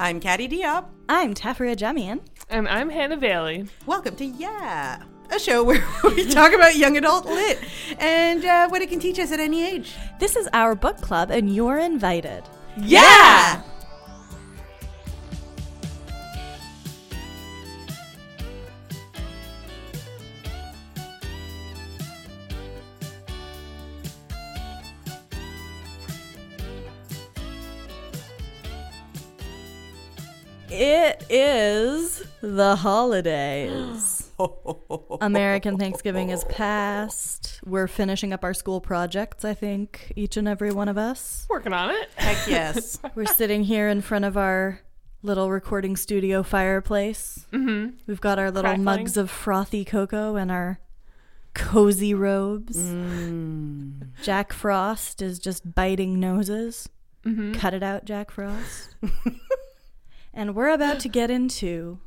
I'm Caddy Diop. I'm Tafria Jamian. And I'm Hannah Bailey. Welcome to Yeah, a show where we talk about young adult lit and uh, what it can teach us at any age. This is our book club, and you're invited. Yeah! The holidays. American Thanksgiving is past. We're finishing up our school projects, I think, each and every one of us. Working on it. Heck yes. We're sitting here in front of our little recording studio fireplace. Mm-hmm. We've got our little Crackling. mugs of frothy cocoa and our cozy robes. Mm. Jack Frost is just biting noses. Mm-hmm. Cut it out, Jack Frost. and we're about to get into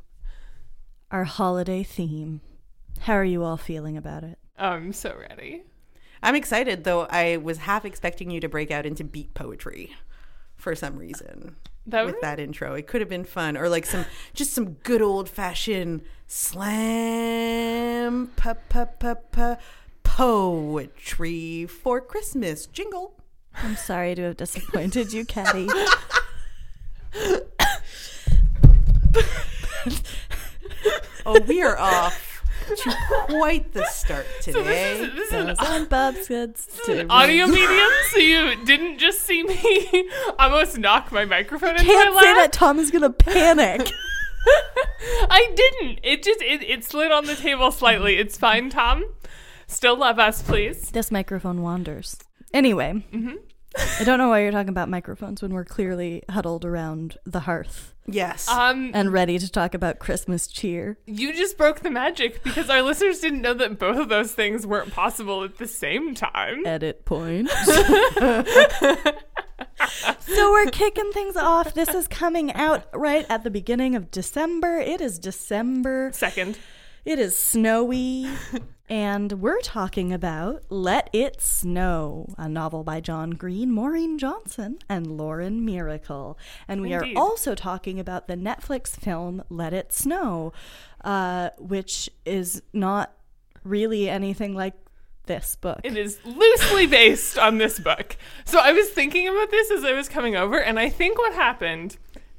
our holiday theme. How are you all feeling about it? I'm so ready. I'm excited, though I was half expecting you to break out into beat poetry for some reason. That with was- that intro. It could have been fun, or like some just some good old fashioned slam pa pa pa pa poetry for Christmas jingle. I'm sorry to have disappointed you, Caddy. Oh, we are off to quite the start So today. this is, this is an, Those on Bob's goods an audio medium, so you didn't just see me almost knock my microphone into Can't my say that Tom is gonna panic. I didn't. It just it, it slid on the table slightly. It's fine, Tom. Still love us, please. this microphone wanders. Anyway, mm-hmm. I don't know why you're talking about microphones when we're clearly huddled around the hearth yes. Um, and ready to talk about Christmas cheer. you just broke the magic because our listeners didn't know that both of those things weren't possible at the same time. edit point. so we're kicking things off. This is coming out right at the beginning of December. It is December. Second. It is snowy. And we're talking about Let It Snow, a novel by John Green, Maureen Johnson, and Lauren Myracle. And we Indeed. are also talking about the Netflix film Let It Snow, uh, which is not really anything like this book. It is loosely based on this book. So I was thinking about this as I was coming over, and I think what happened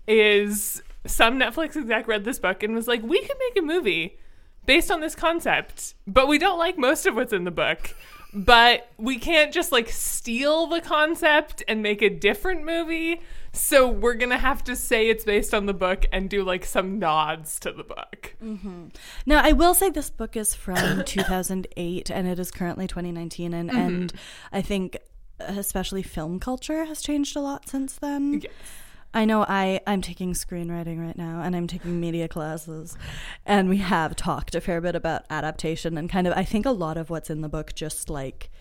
is some Netflix exec read this book and was like, we could make a movie based on this concept, but we don't like most of what's in the book. But we can't just like steal the concept and make a different movie. So we're going to have to say it's based on the book and do like some nods to the book. Mm-hmm. Now, I will say this book is from 2008 and it is currently 2019. And, mm-hmm. and I think, especially film culture, has changed a lot since then. Yes. I know I, I'm taking screenwriting right now and I'm taking media classes. And we have talked a fair bit about adaptation and kind of, I think a lot of what's in the book just like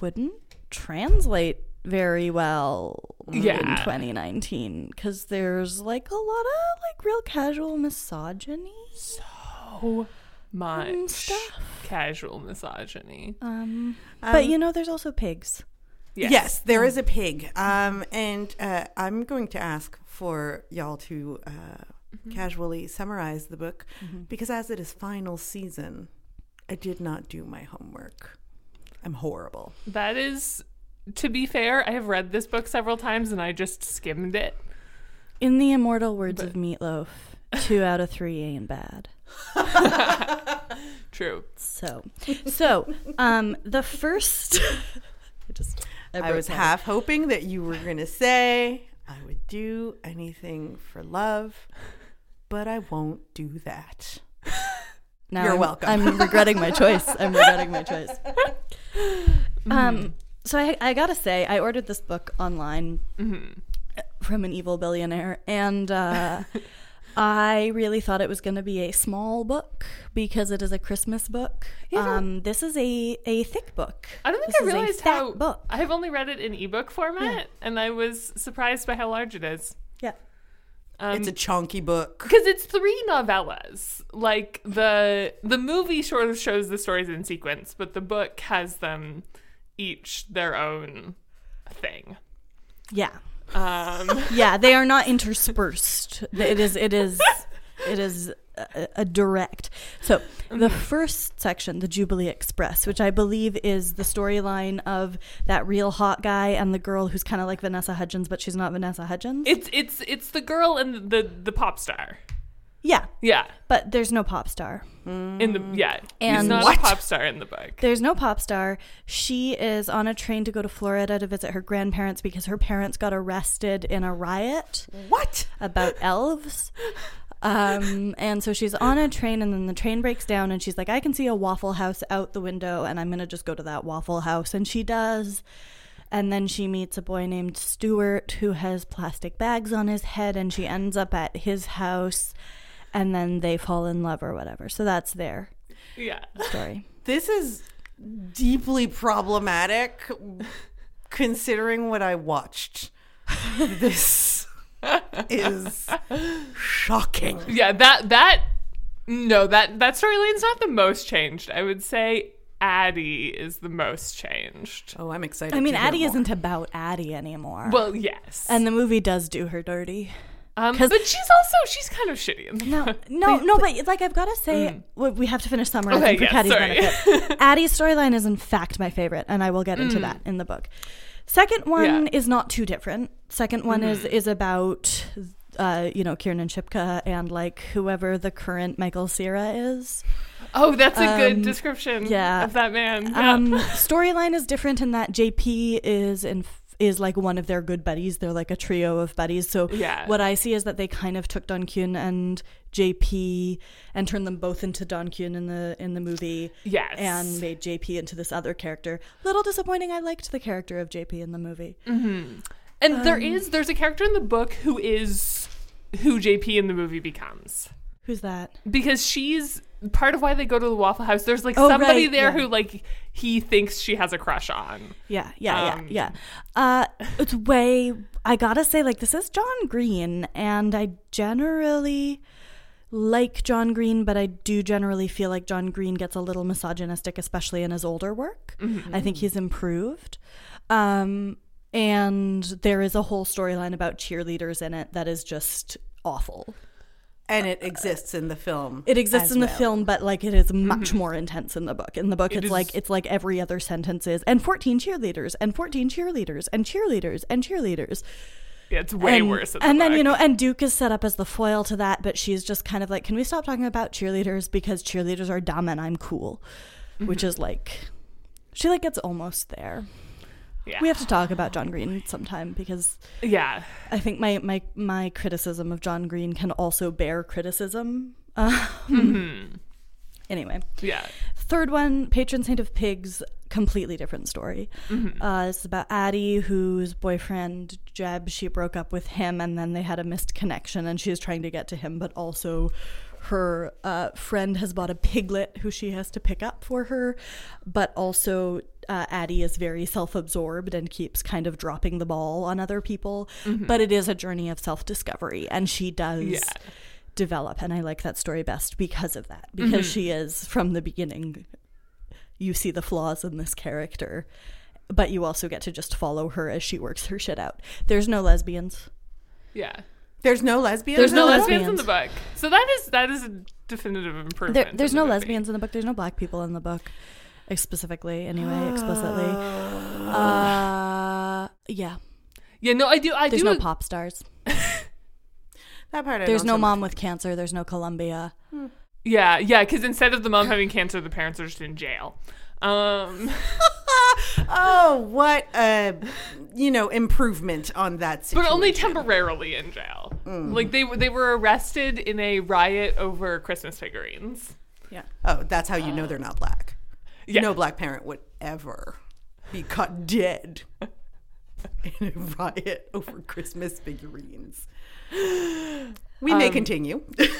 wouldn't translate very well in 2019 because there's like a lot of like real casual misogyny. So much stuff. casual misogyny. Um, Um, but you know, there's also pigs. Yes. there is a pig. Um, and uh, I'm going to ask for y'all to uh, casually summarize the book because as it is final season, I did not do my homework. I'm horrible. That is, to be fair, I have read this book several times and I just skimmed it. In the immortal words of Meatloaf, two out of three ain't bad. True. So, so um, the first. I just. I was half hoping that you were going to say I would do anything for love, but I won't do that. Now You're I'm- welcome. I'm regretting my choice. I'm regretting my choice. Um, so I, I gotta say, I ordered this book online from an evil billionaire, and uh, I really thought it was going to be a small book because it is a Christmas book. Yeah. Um, this is a a thick book. I don't think This I realized fat how. book. I have only read it in ebook format, and I was surprised by how large it is. Yeah. Um, it's a chunky book. because it's three novellas. Like the the movie sort of shows the stories in sequence, but the book has them each their own thing. Yeah. Um, Yeah, they are not interspersed. It is. It is. It is a, a direct. So the first section, the Jubilee Express, which I believe is the storyline of that real hot guy and the girl who's kind of like Vanessa Hudgens, but she's not Vanessa Hudgens. it's it's it's the girl and the the pop star. Yeah, Yeah, but there's no pop star. in the yeah, he's And- not What? a pop star in the book. There's no pop star. She is on a train to go to Florida to visit her grandparents because her parents got arrested in a riot What? about elves. Um, and so she's on a train, and then the train breaks down, and she's like, I can see a Waffle House out the window, and I'm going to just go to that Waffle House. And she does. And then she meets a boy named Stuart who has plastic bags on his head, and she ends up at his house, and then they fall in love or whatever. So that's their Yeah, story. This is deeply problematic considering what I watched. This is shocking. yeah. That that no that that storyline's not the most changed. I would say Addie is the most changed. Oh, I'm excited. I mean, to hear Addie more. isn't about Addie anymore. Well, yes, and the movie does do her dirty. Um, but she's also she's kind of shitty in No, no, no, but like I've got to say, we- we have to finish summarizing Okay, for yeah, Caddy's benefit. Addie's storyline is in fact my favorite, and I will get into that in the book. Second one Yeah. is not too different. Second one is is about, uh, you know, Kiernan Shipka and like whoever the current Michael Cera is. Oh, that's a Um, good description yeah. of that man. Yeah. Um, storyline is different in that JP is in is like one of their good buddies. They're like a trio of buddies. So Yeah. what I see is that they kind of took Don Kyun and JP and turned them both into Don Kyun in the in the movie. Yes. And made JP into this other character. Little disappointing. I liked the character of JP in the movie. and there um, is there's a character in the book who is who JP in the movie becomes. Who's that? because she's part of why they go to the Waffle House. There's like Oh, somebody right, there yeah. who like he thinks she has a crush on. Yeah, yeah, Um, yeah, yeah. Uh, it's way. I gotta say, like, this is John Green, and I generally like John Green, but I do generally feel like John Green gets a little misogynistic, especially in his older work. I think he's improved. Um, and there is a whole storyline about cheerleaders in it that is just awful. And it exists in the film. It exists as in the well. film, but like it is much more intense in the book. In the book, It it's is- like it's like every other sentence is and fourteen cheerleaders and fourteen cheerleaders and cheerleaders and cheerleaders. Yeah, it's way and, worse. In and the then you know, and Duke is set up as the foil to that, but she's just kind of like, can we stop talking about cheerleaders because cheerleaders are dumb and I'm cool, Mm-hmm. which is like, she like gets almost there. Yeah, We have to talk about John Green sometime because yeah, I think my my my criticism of John Green can also bear criticism. Um, Mm-hmm. Anyway, yeah. third one, patron saint of pigs, completely different story. Mm-hmm. Uh, it's about Addie, whose boyfriend Jeb, she broke up with him, and then they had a missed connection, and she's trying to get to him, but also her uh, friend has bought a piglet who she has to pick up for her, but also uh, Addie is very self-absorbed and keeps kind of dropping the ball on other people. But it is a journey of self-discovery, and she does Yeah. develop, and I like that story best because of that, because she is from the beginning. You see the flaws in this character, but you also get to just follow her as she works her shit out. There's no lesbians. Yeah. There's no lesbians. There's in no the lesbians film? in the book. So that is that is a definitive improvement. There, there's no movie. lesbians in the book. There's no black people in the book, specifically. Anyway, explicitly. Uh, yeah. Yeah, no, I do. I There's do. no pop stars. That part. I There's no mom much- with cancer. There's no Columbia. Yeah, yeah, because instead of the mom having cancer, the parents are just in jail. Um, Oh, what a you know improvement on that situation. but only temporarily in jail. Like they were- they were arrested in a riot over Christmas figurines. Yeah. Oh, that's how you know they're not black. Yeah. No black parent would ever be caught dead in a riot over Christmas figurines. We may um, continue.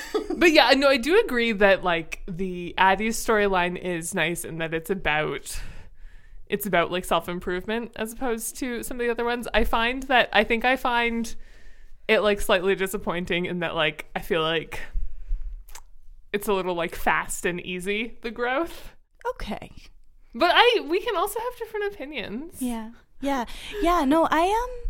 But yeah, no, I do agree that like the Addie's storyline is nice in that it's about it's about like self improvement as opposed to some of the other ones. I find that I think I find it like slightly disappointing in that like I feel like it's a little like fast and easy the growth. Okay. But I we can also have different opinions. Yeah. Yeah. Yeah. No, I am.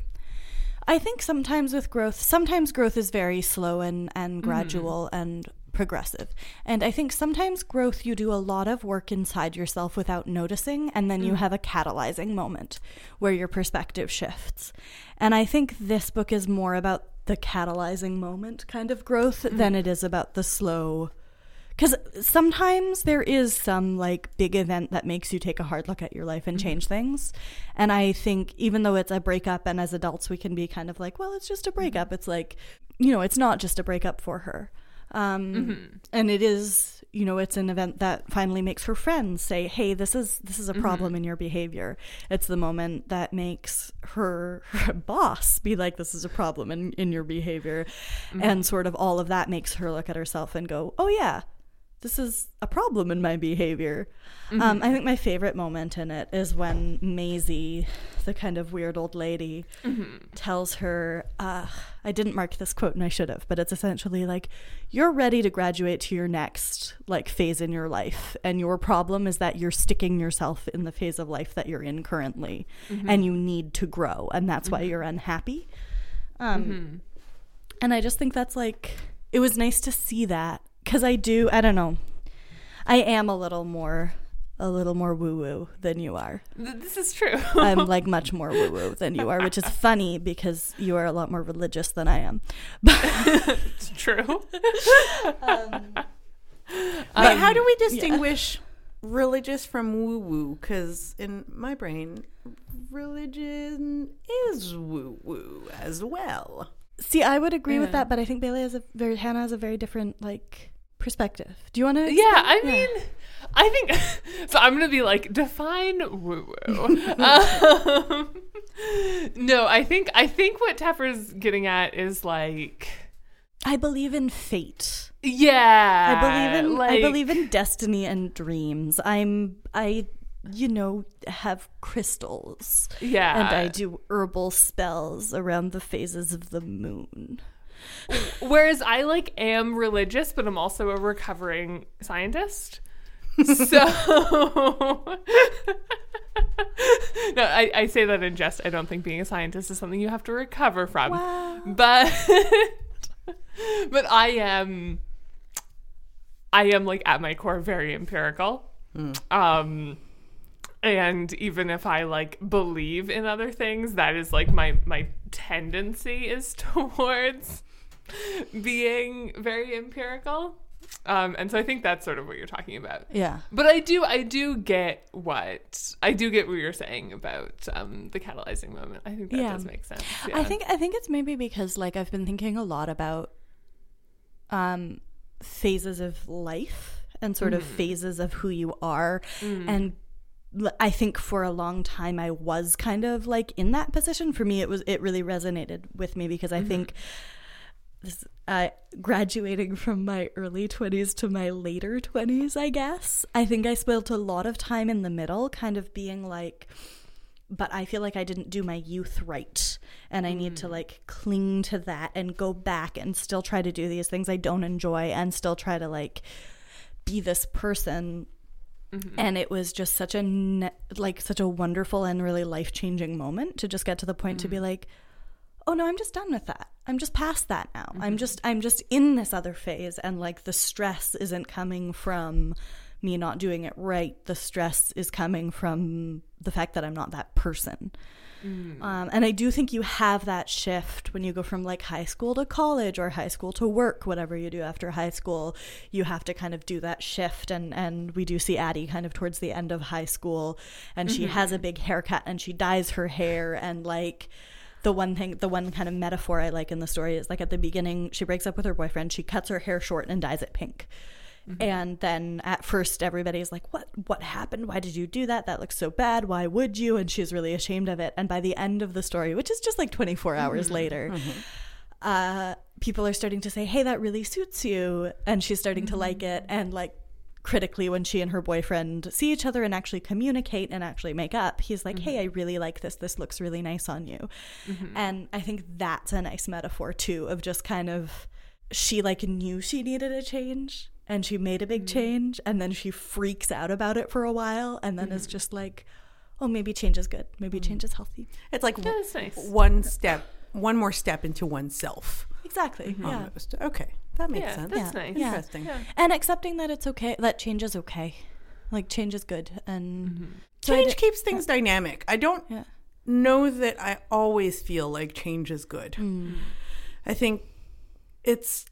I think sometimes with growth, sometimes growth is very slow and, and Mm-hmm. gradual and progressive. And I think sometimes growth, you do a lot of work inside yourself without noticing, and then you have a catalyzing moment where your perspective shifts. And I think this book is more about the catalyzing moment kind of growth than it is about the slow. Because sometimes there is some like big event that makes you take a hard look at your life and mm-hmm. change things. And I think even though it's a breakup, and as adults we can be kind of like, well, it's just a breakup. Mm-hmm. It's like, you know, it's not just a breakup for her. Um, mm-hmm. And it is, you know, it's an event that finally makes her friends say, "Hey, this is this is a problem in your behavior." It's the moment that makes her, her boss be like, "This is a problem in in your behavior," and sort of all of that makes her look at herself and go, "Oh yeah, this is a problem in my behavior." Um, I think my favorite moment in it is when Maisie, the kind of weird old lady, tells her, uh, I didn't mark this quote and I should have, but it's essentially like, you're ready to graduate to your next like phase in your life. And your problem is that you're sticking yourself in the phase of life that you're in currently and you need to grow. And that's why you're unhappy. Um, And I just think that's like, it was nice to see that because I do, I don't know, I am a little more. A little more woo woo than you are. This is true. I'm like much more woo woo than you are, which is funny because you are a lot more religious than I am. it's true. Um, but how um, do we distinguish religious from woo woo? Because in my brain, religion is woo woo as well. See, I would agree with that, but I think Bailey has a very Hannah has a very different like perspective. Do you want to? Yeah, I mean, I think so. I'm gonna be like define woo woo. um, no, I think I think what Tepper's getting at is like, I believe in fate. yeah, I believe in I believe in destiny and dreams. I'm I you know have crystals yeah, and I do herbal spells around the phases of the moon. Whereas I like am religious, but I'm also a recovering scientist. So no, I, I say that in jest. I don't think being a scientist is something you have to recover from. Wow. But but I am I am like at my core very empirical. Um and even if I like believe in other things, that is like my my tendency is towards being very empirical. Um, and so I think that's sort of what you're talking about. Yeah. But I do I do get what I do get what you're saying about um, the catalyzing moment. I think that Yeah. does make sense. Yeah. I think I think it's maybe because like I've been thinking a lot about um phases of life and sort of phases of who you are and l- I think for a long time I was kind of like in that position for me it was it really resonated with me because I think this uh, graduating from my early 20s to my later 20s I guess I think I spent a lot of time in the middle kind of being like but I feel like I didn't do my youth right. And I need to like cling to that and go back and still try to do these things I don't enjoy and still try to like be this person. Mm-hmm. And it was just such a ne- like such a wonderful and really life-changing moment to just get to the point to be mm-hmm. like oh no i'm just done with that. I'm just past that now. I'm mm-hmm. just i'm just in this other phase and like the stress isn't coming from me not doing it right. The stress is coming from the fact that i'm not that person um, and i do think you have that shift when you go from like high school to college or high school to work whatever you do after high school. You have to kind of do that shift and and we do see addie kind of towards the end of high school and she has a big haircut and she dyes her hair and like the one thing the one kind of metaphor i like in the story is like at the beginning she breaks up with her boyfriend she cuts her hair short and dyes it pink Mm-hmm. and then at first everybody's like what what happened? Why did you do that? That looks so bad. Why would you? And she's really ashamed of it. And by the end of the story which is just like 24 hours mm-hmm. later mm-hmm. uh people are starting to say hey that really suits you. And she's starting to like it. And like critically when she and her boyfriend see each other and actually communicate and actually make up he's like hey i really like this. This looks really nice on you. And i think that's a nice metaphor too of just kind of she like knew she needed a change and she made a big mm-hmm. change and then she freaks out about it for a while and then is mm-hmm. just like oh maybe change is good maybe mm-hmm. change is healthy It's like That's nice. one step one more step into oneself. Exactly. Yeah. Almost. Okay, that makes Yeah, sense. that's Yeah. nice. Yeah. Interesting. Yeah. And accepting that it's okay, that change is okay. Like change is good. And so I Change di- keeps things dynamic. I don't Yeah. know that I always feel like change is good. Mm. I think it's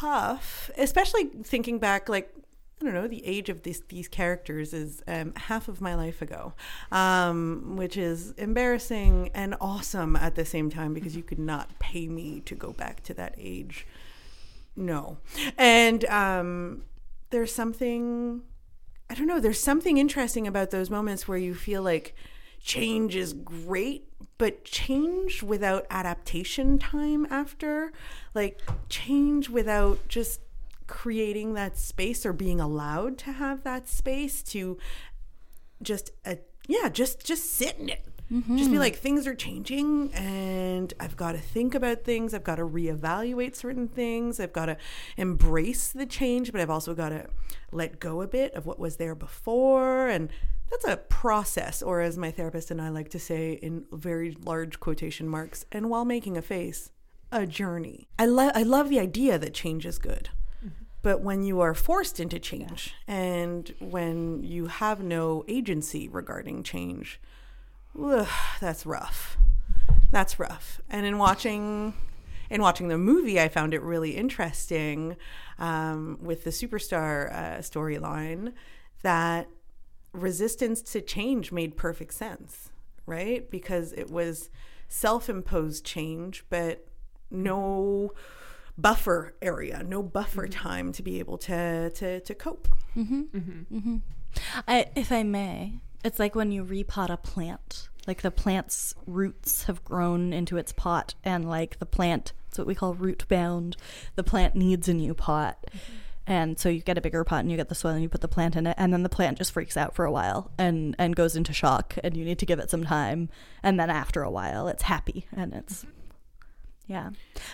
tough, especially thinking back, like I don't know, the age of these these characters is um, half of my life ago, um, which is embarrassing and awesome at the same time because you could not pay me to go back to that age. No, and um, there's something I don't know. There's something interesting about those moments where you feel like change is great, but change without adaptation time after, like change without just creating that space or being allowed to have that space to just uh, yeah just just sit in it. Just be like things are changing and i've got to think about things. I've got to reevaluate certain things. I've got to embrace the change but i've also got to let go a bit of what was there before and that's a process or as my therapist and i like to say in very large quotation marks and while making a face a journey i love i love the idea that change is good but when you are forced into change and when you have no agency regarding change, ugh, that's rough. That's rough. And in watching in watching the movie, I found it really interesting um, with the superstar uh, storyline that resistance to change made perfect sense, right? Because it was self-imposed change, but no buffer area, no buffer mm-hmm. time to be able to to to cope. Mm-hmm. Mm-hmm. I, if I may, it's like when you repot a plant. Like the plant's roots have grown into its pot, and like the plant, it's what we call root bound. The plant needs a new pot. And so you get a bigger pot and you get the soil and you put the plant in it, and then the plant just freaks out for a while and, and goes into shock, and you need to give it some time. And then after a while, it's happy and it's mm-hmm. yeah.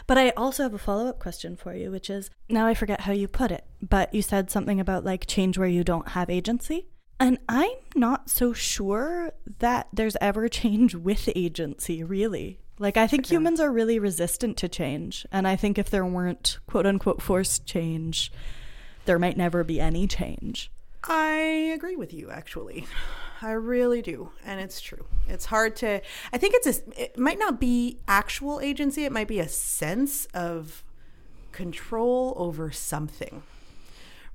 But I also have a follow up question for you, which is now I forget how you put it, but you said something about like change where you don't have agency. And I'm not so sure that there's ever change with agency, really. Like, I think humans are really resistant to change. And I think if there weren't quote unquote forced change, there might never be any change. I agree with you actually. I really do, and it's true. It's hard to I think it's a it might not be actual agency, it might be a sense of control over something.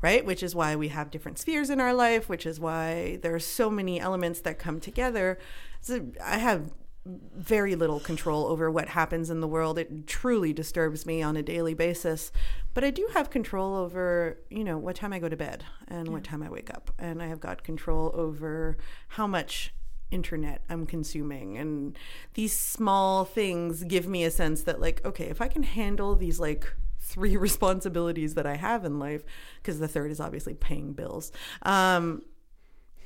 Right? Which is why we have different spheres in our life, which is why there are so many elements that come together. So I have very little control over what happens in the world. It truly disturbs me on a daily basis. But I do have control over, you know, what time I go to bed and what time I wake up. And I have got control over how much internet I'm consuming. And these small things give me a sense that, like, okay, if I can handle these, like, three responsibilities that I have in life, because the third is obviously paying bills. Um,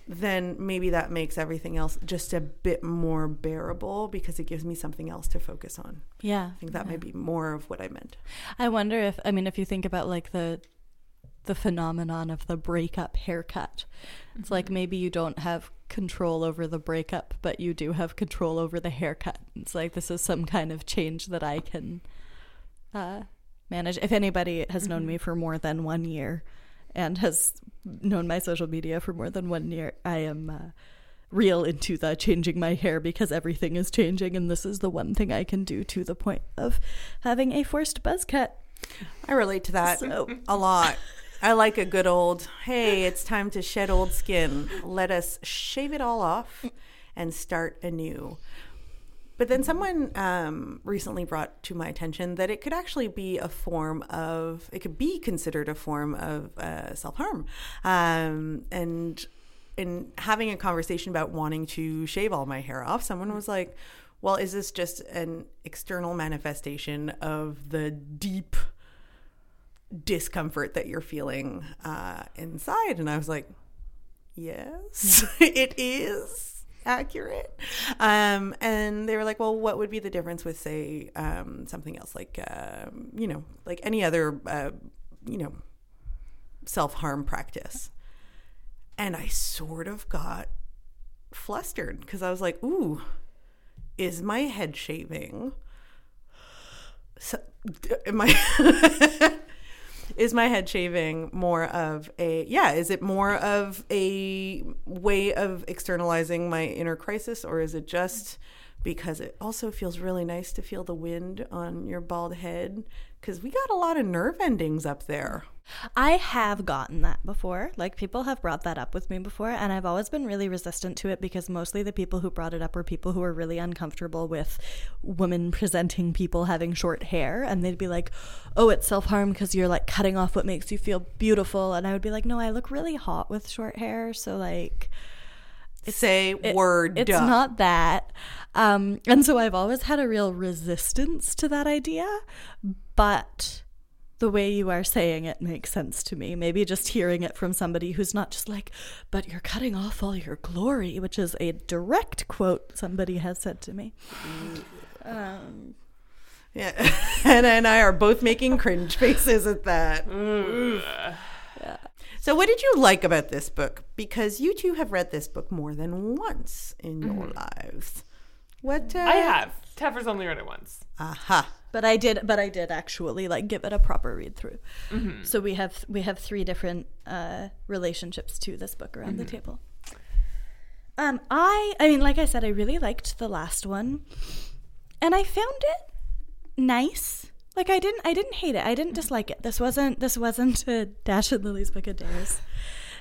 then maybe that makes everything else just a bit more bearable because it gives me something else to focus on. Yeah. I think that might be more of what I meant. I wonder if I mean if you think about like the the phenomenon of the breakup haircut. It's like maybe you don't have control over the breakup, but you do have control over the haircut. It's like this is some kind of change that I can uh, manage. If anybody has known me for more than one year and has known my social media for more than one year, I am uh, real into the changing my hair because everything is changing, and this is the one thing I can do to the point of having a forced buzz cut. I relate to that So- a lot. I like a good old, hey, it's time to shed old skin. Let us shave it all off and start anew. But then someone um, recently brought to my attention that it could actually be a form of, it could be considered a form of uh, self harm. Um, and in having a conversation about wanting to shave all my hair off, someone was like, well, is this just an external manifestation of the deep discomfort that you're feeling uh, inside? And I was like, yes, it is accurate. Um, and they were like, well, what would be the difference with, say, um, something else like, um, you know, like any other, uh, you know, self harm practice? And I sort of got flustered because I was like, ooh, is my head shaving so, am I is my head shaving more of a yeah is it more of a way of externalizing my inner crisis or is it just because it also feels really nice to feel the wind on your bald head because we got a lot of nerve endings up there I have gotten that before. Like people have brought that up with me before, and I've always been really resistant to it because mostly the people who brought it up were people who were really uncomfortable with women presenting people having short hair, and they'd be like, "Oh, it's self harm because you're like cutting off what makes you feel beautiful," and I would be like, "No, I look really hot with short hair, so like." Say it- word It's duh. not that. Um, and so I've always had a real resistance to that idea, but the way you are saying it makes sense to me. Maybe just hearing it from somebody who's not just like, but you're cutting off all your glory, which is a direct quote somebody has said to me. Um, yeah Hannah and I are both making cringe faces at that So, what did you like about this book? Because you two have read this book more than once in your lives. What? Uh, I have. Teffer's only read it once. Aha. but I did, but I did actually like give it a proper read through. So we have we have three different uh, relationships to this book around the table. Um, I I mean, like I said, I really liked the last one, and I found it nice. Like I didn't I didn't hate it. I didn't dislike it. This wasn't this wasn't a Dash and Lily's Book of Dares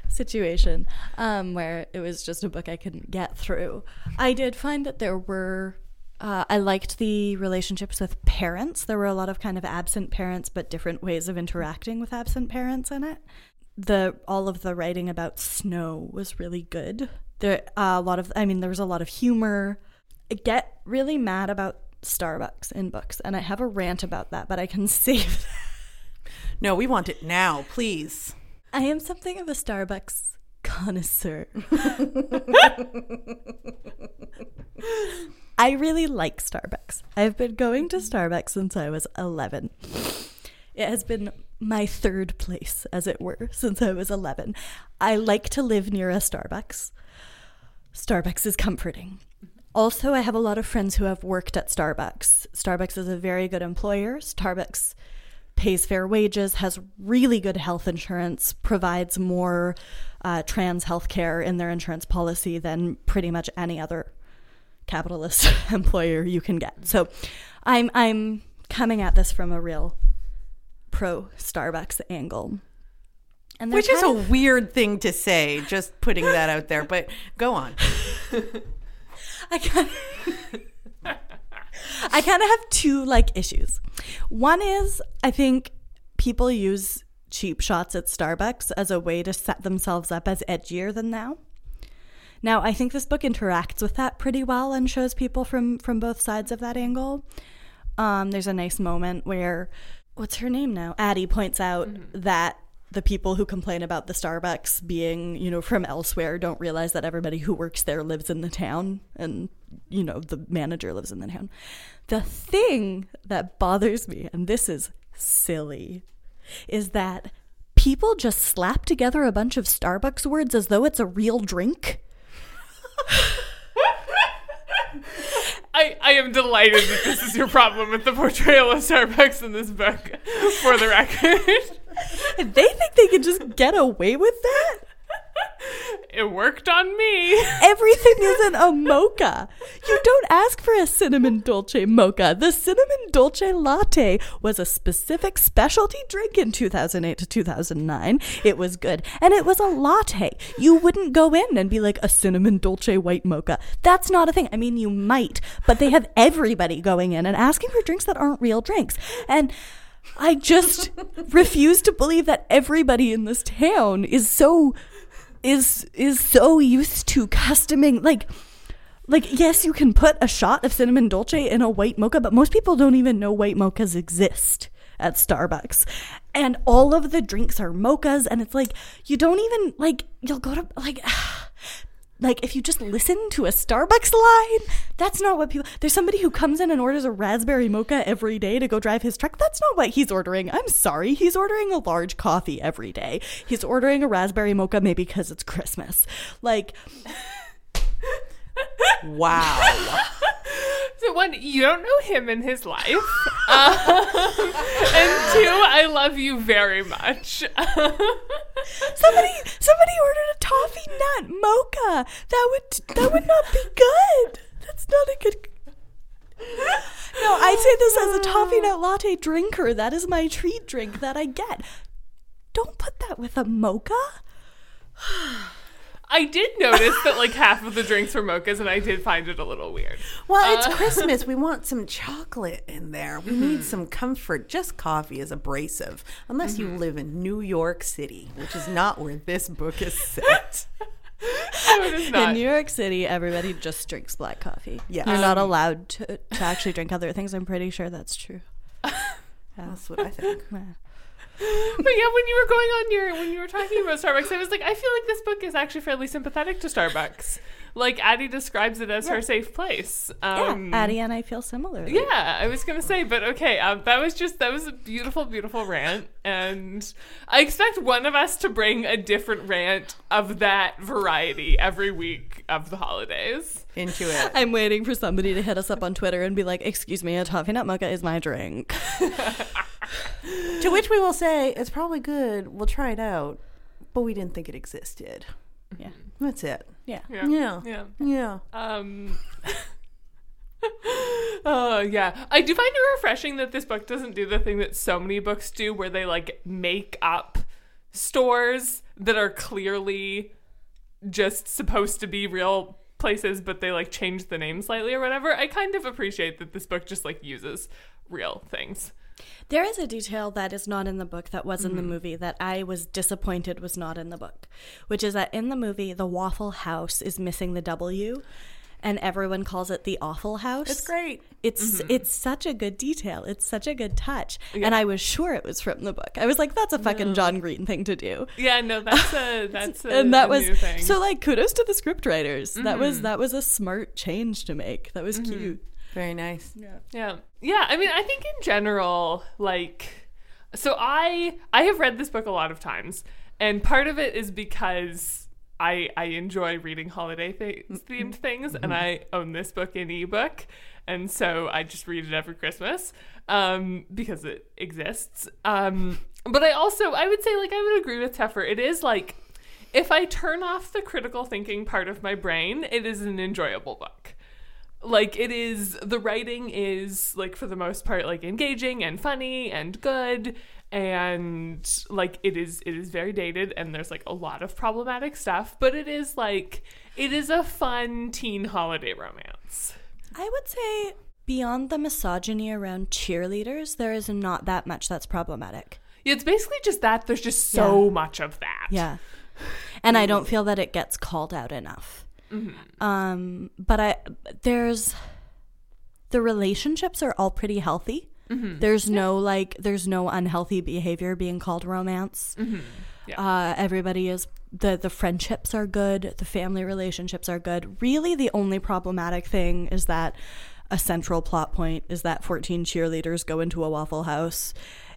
situation um, where it was just a book I couldn't get through. I did find that there were. Uh, I liked the relationships with parents. There were a lot of kind of absent parents, but different ways of interacting with absent parents in it. The all of the writing about snow was really good. There uh, a lot of. I mean, there was a lot of humor. I get really mad about Starbucks in books, and I have a rant about that, but I can save. That. no, we want it now, please. I am something of a Starbucks connoisseur. I really like Starbucks. I've been going to Starbucks since I was 11. It has been my third place, as it were, since I was 11. I like to live near a Starbucks. Starbucks is comforting. Also, I have a lot of friends who have worked at Starbucks. Starbucks is a very good employer. Starbucks pays fair wages, has really good health insurance, provides more uh, trans health care in their insurance policy than pretty much any other capitalist employer you can get. So I'm I'm coming at this from a real pro Starbucks angle. And Which is a weird thing to say, just putting that out there, but go on. I kind of, I kind of have two like issues. One is I think people use cheap shots at Starbucks as a way to set themselves up as edgier than now. Now, I think this book interacts with that pretty well and shows people from from both sides of that angle. Um, there's a nice moment where what's her name now? Addie points out that the people who complain about the Starbucks being, you know, from elsewhere don't realize that everybody who works there lives in the town and, you know, the manager lives in the town. The thing that bothers me, and this is silly, is that people just slap together a bunch of Starbucks words as though it's a real drink. I, I am delighted that this is your problem with the portrayal of Starbucks in this book, for the record. They think they can just get away with that? It worked on me. Everything isn't a mocha. You don't ask for a cinnamon dolce mocha. The cinnamon dolce latte was a specific specialty drink in 2008 to 2009. It was good. And it was a latte. You wouldn't go in and be like a cinnamon dolce white mocha. That's not a thing. I mean, you might, but they have everybody going in and asking for drinks that aren't real drinks. And I just refuse to believe that everybody in this town is so is is so used to customing like like yes you can put a shot of cinnamon dolce in a white mocha but most people don't even know white mochas exist at Starbucks. And all of the drinks are mochas and it's like you don't even like you'll go to like like if you just listen to a Starbucks line, that's not what people. There's somebody who comes in and orders a raspberry mocha every day to go drive his truck. That's not what he's ordering. I'm sorry, he's ordering a large coffee every day. He's ordering a raspberry mocha maybe because it's Christmas. Like Wow. One, you don't know him in his life, um, and two, I love you very much. Somebody, somebody ordered a toffee nut mocha. That would that would not be good. That's not a good. No, I say this as a toffee nut latte drinker. That is my treat drink that I get. Don't put that with a mocha. I did notice that like half of the drinks were mochas, and I did find it a little weird. Well, it's uh, Christmas. We want some chocolate in there. We need hmm. some comfort. Just coffee is abrasive, unless you mm-hmm. live in New York City, which is not where this book is set. No, In. New York City, everybody just drinks black coffee. Yeah, You're not Um, allowed to, to actually drink other things. I'm pretty sure that's true. Yeah. That's what I think. Yeah. But yeah, when you were going on your when you were talking about Starbucks, I was like, I feel like this book is actually fairly sympathetic to Starbucks. Like Addie describes it as her safe place. Um, yeah, Addie and I feel similar. Yeah, I was gonna say, but okay, um, that was just that was a beautiful, beautiful rant, and I expect one of us to bring a different rant of that variety every week of the holidays. Into it. I'm waiting for somebody to hit us up on Twitter and be like, "Excuse me, a toffee nut mocha is my drink." to which we will say, it's probably good. We'll try it out. But we didn't think it existed. Yeah, That's it. yeah. Yeah, Yeah. yeah. Yeah. Um. Oh yeah, I do find it refreshing that this book doesn't do the thing that so many books do, where they like make up stores that are clearly just supposed to be real places, but they like change the name slightly or whatever. I kind of appreciate that this book just like uses real things. There is a detail that is not in the book that was in the mm-hmm. movie that I was disappointed was not in the book, which is that in the movie the Waffle House is missing the W, and everyone calls it the Awful House. It's great. It's mm-hmm. it's such a good detail. It's such a good touch, and I was sure it was from the book. I was like, "That's a fucking John Green thing to do," Yeah, no, that's a that's a, and that a was new thing. so. Like, kudos to the scriptwriters. That was mm-hmm. that was a smart change to make. That was mm-hmm. cute. Very nice. Yeah. Yeah. Yeah, I mean, I think in general like so I I have read this book a lot of times and part of it is because I I enjoy reading holiday th- themed things and I own this book in ebook and so I just read it every Christmas um because it exists. Um but I also I would say like I would agree with Teffer. It is like if I turn off the critical thinking part of my brain, it is an enjoyable book like it is the writing is like for the most part like engaging and funny and good and like it is it is very dated and there's like a lot of problematic stuff but it is like it is a fun teen holiday romance I would say beyond the misogyny around cheerleaders, there is not that much that's problematic. yeah, it's basically just that there's just so Yeah. much of that Yeah. And I don't feel that it gets called out enough. Um, but I there's the relationships are all pretty healthy. Mm-hmm. There's no like there's no unhealthy behavior being called romance. Mm-hmm. Yeah. Uh, everybody is the the friendships are good, the family relationships are good. Really, the only problematic thing is that a central plot point is that 14 cheerleaders go into a Waffle House,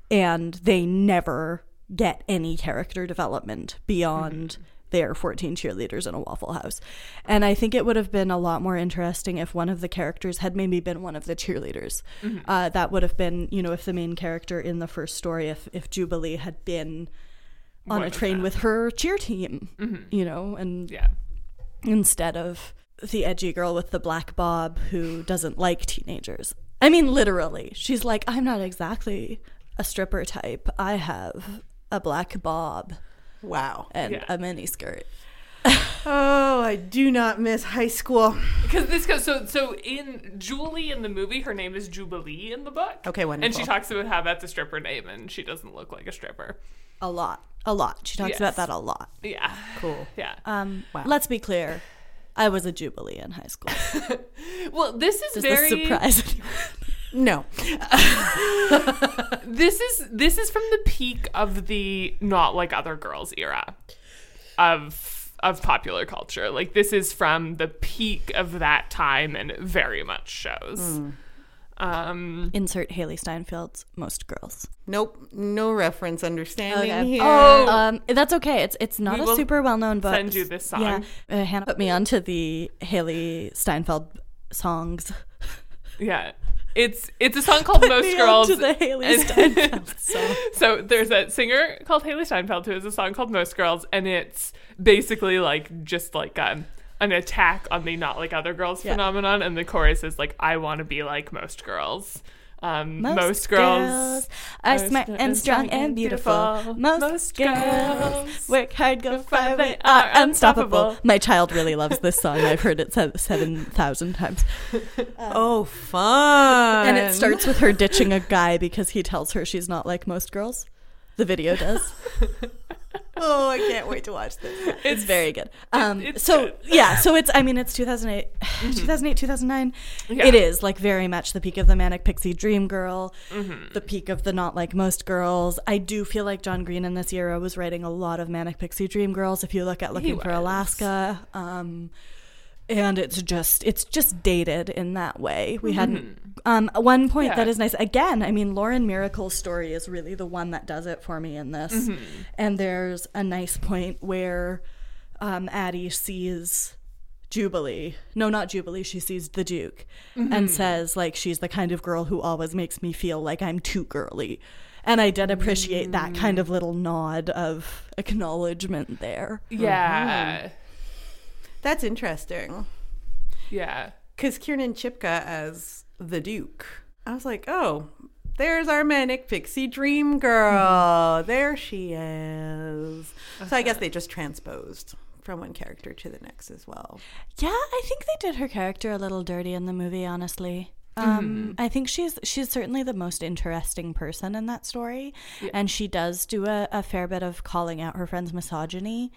and they never get any character development beyond mm-hmm. There are 14 cheerleaders in a Waffle House. And I think it would have been a lot more interesting if one of the characters had maybe been one of the cheerleaders. Uh, that would have been, you know, if the main character in the first story, if, if Jubilee had been on One a train with her cheer team, you know, and yeah instead of the edgy girl with the black bob who doesn't like teenagers. I mean, literally, she's like, I'm not exactly a stripper type. I have a black bob Wow. and Yeah. a mini skirt. Oh, I do not miss high school. because this goes so so in Julie in the movie her name is Jubilee in the book Okay, wonderful. and she talks about how that's a stripper name and she doesn't look like a stripper A lot. A lot. She talks Yes. about that a lot. yeah Cool. yeah Um, Wow. Let's be clear. I was a Jubilee in high school. well this is Does very this surprise? No. this is this is from the peak of the not like other girls era of of popular culture. Like this is from the peak of that time and it very much shows. Hmm. Um Insert Hailee Steinfeld's Most Girls. Nope. No reference understanding Okay. here. Oh. Um, that's okay. It's it's not We a will super well known book. send you this song. Yeah, uh, Hannah put me onto the Hailee Steinfeld songs. Yeah. It's it's a song called Most me Girls. to the Hailee Steinfeld song. so there's a singer called Hailee Steinfeld who has a song called Most Girls, and it's basically like just like um, an attack on the not like other girls Yeah. phenomenon, and the chorus is like I want to be like most girls. Um, most, girls, are are smart smart and strong and beautiful. Most, Most girls girls work hard, go far, they they are are unstoppable. unstoppable. My child really loves this song. I've heard it seven thousand times. Oh, fun! And it starts with her ditching a guy because he tells her she's not like most girls. The video does. Oh, I can't wait to watch this. It's very good. Um, it's so good. yeah, so it's I mean it's 2008, 2008, 2009. Yeah. It is like very much the peak of the manic pixie dream girl, Mm-hmm. the peak of the not like most girls. I do feel like John Green in this era was writing a lot of manic pixie dream girls. If you look at Looking for. Alaska, um, and it's just it's just dated in that way. We hadn't. Um, one point that Mm-hmm. Yeah. is nice again. I mean, Lauren Myracle's story is really the one that does it for me in this. Mm-hmm. And there's a nice point where um, Addie sees Jubilee. No, not Jubilee. She sees the Duke Mm-hmm. and says like she's the kind of girl who always makes me feel like I'm too girly. And I did appreciate that kind of little nod of acknowledgement there. yeah, That's interesting. yeah. Because Kiernan Shipka as the Duke. I was like, oh, there's our manic pixie dream girl. There she is. So I guess they just transposed from one character to the next as well. Yeah, I think they did her character a little dirty in the movie, honestly. Um, I think she's she's certainly the most interesting person in that story, and she does do a, a fair bit of calling out her friend's misogyny.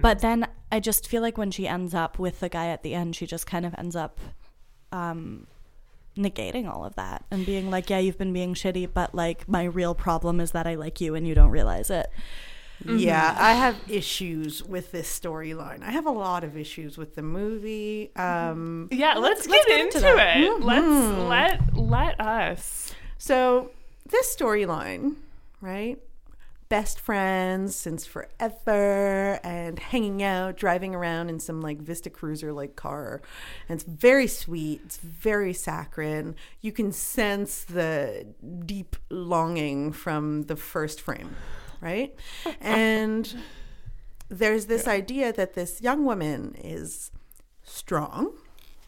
But then I just feel like when she ends up with the guy at the end, she just kind of ends up um, negating all of that and being like, "Yeah, you've been being shitty, but like my real problem is that I like you and you don't realize it." Yeah, mm-hmm. I have issues with this storyline. I have a lot of issues with the movie. Um, mm-hmm. Yeah, let's, let's get, get into into, it. Let's mm-hmm. let let us. So this storyline, right? Best friends since forever and hanging out, driving around in some like Vista Cruiser like car. And it's very sweet. It's very saccharine. You can sense the deep longing from the first frame, right? And there's this idea that this young woman is strong,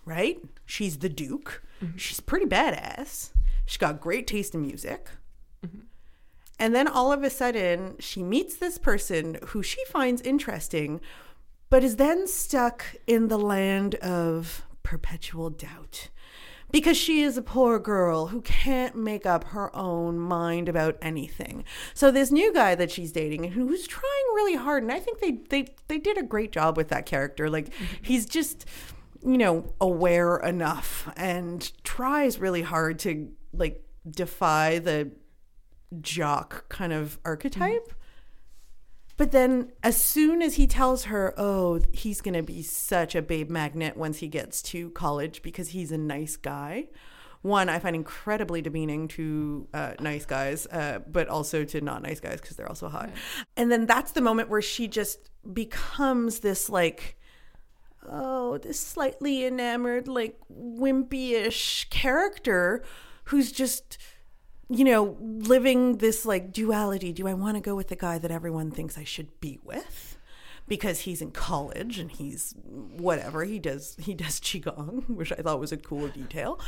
right? She's the Duke. Mm-hmm. She's pretty badass. She's got great taste in music. Mm-hmm. And then all of a sudden, she meets this person who she finds interesting, but is then stuck in the land of perpetual doubt. Because she is a poor girl who can't make up her own mind about anything. So this new guy that she's dating and who's trying really hard, and I think they they they did a great job with that character. Like he's just you know aware enough and tries really hard to like defy the jock kind of archetype. But then, as soon as he tells her, oh, he's going to be such a babe magnet once he gets to college because he's a nice guy. One, I find incredibly demeaning to uh, nice guys, uh, but also to not nice guys because they're also hot. And then that's the moment where she just becomes this like, oh, this slightly enamored, like wimpy-ish character who's just you know, living this like duality. Do I want to go with the guy that everyone thinks I should be with? Because he's in college and he's whatever he does. He does qigong, which I thought was a cool detail.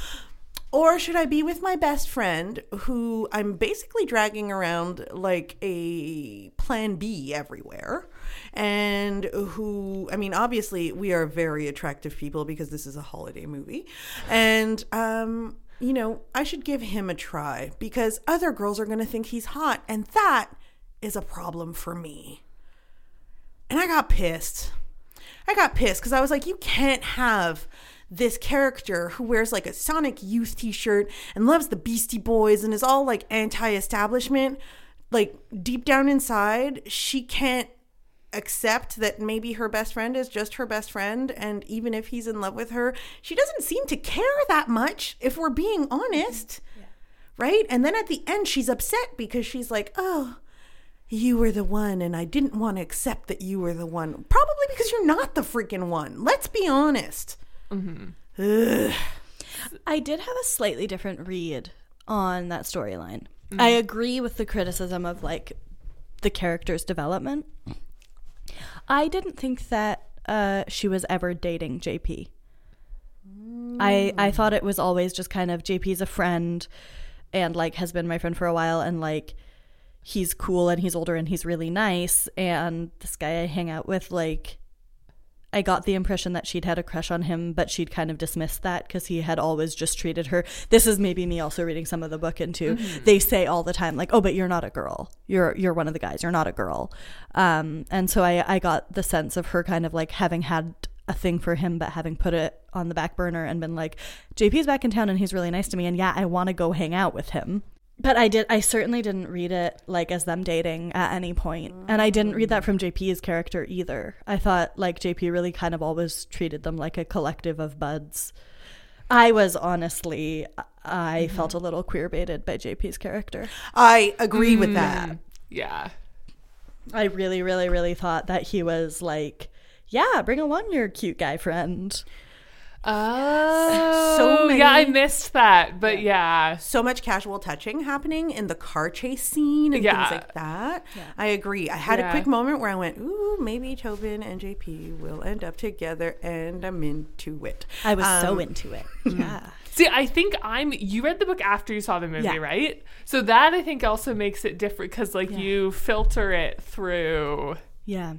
Or should I be with my best friend who I'm basically dragging around like a plan B everywhere? And who, I mean, obviously, we are very attractive people because this is a holiday movie. And, um, you know, I should give him a try because other girls are going to think he's hot. And that is a problem for me. And I got pissed. I got pissed because I was like, you can't have this character who wears like a Sonic Youth t shirt and loves the Beastie Boys and is all like anti establishment. Like deep down inside, she can't accept that maybe her best friend is just her best friend. And even if he's in love with her, she doesn't seem to care that much, if we're being mm-hmm. honest. Right? And then at the end, she's upset because she's like, oh, you were the one, and I didn't want to accept that you were the one. Probably because you're not the freaking one. Let's be honest. Mm-hmm. Ugh. I did have a slightly different read on that storyline. I mm-hmm. agree with the criticism of like the character's development. I didn't think that uh, she was ever dating JP. I I thought it was always just kind of JP's a friend and like has been my friend for a while and like he's cool and he's older and he's really nice and this guy I hang out with like I got the impression that she'd had a crush on him, but she'd kind of dismissed that because he had always just treated her. This is maybe me also reading some of the book into. They say all the time, like, "Oh, but you're not a girl. You're you're one of the guys. You're not a girl." Um, and so I I got the sense of her kind of like having had a thing for him, but having put it on the back burner and been like, "JP's back in town and he's really nice to me, and yeah, I want to go hang out with him." But I did. I certainly didn't read it like as them dating at any point, and I didn't read that from JP's character either. I thought like JP really kind of always treated them like a collective of buds. I was honestly, I mm-hmm. felt a little queer baited by JP's character. I agree with mm. that. Yeah. I really, really, really thought that he was like, yeah, bring along your cute guy friend. Oh, So yeah, I missed that, but yeah. So much casual touching happening in the car chase scene and Yeah. things like that. I agree. I had a quick moment where I went, "Ooh, maybe Tobin and JP will end up together," and I'm into it. I was so Um, into it. Yeah. See, I think I'm. You read the book after you saw the movie, Yeah. right? So that I think also makes it different because, like, Yeah. you filter it through. Yeah.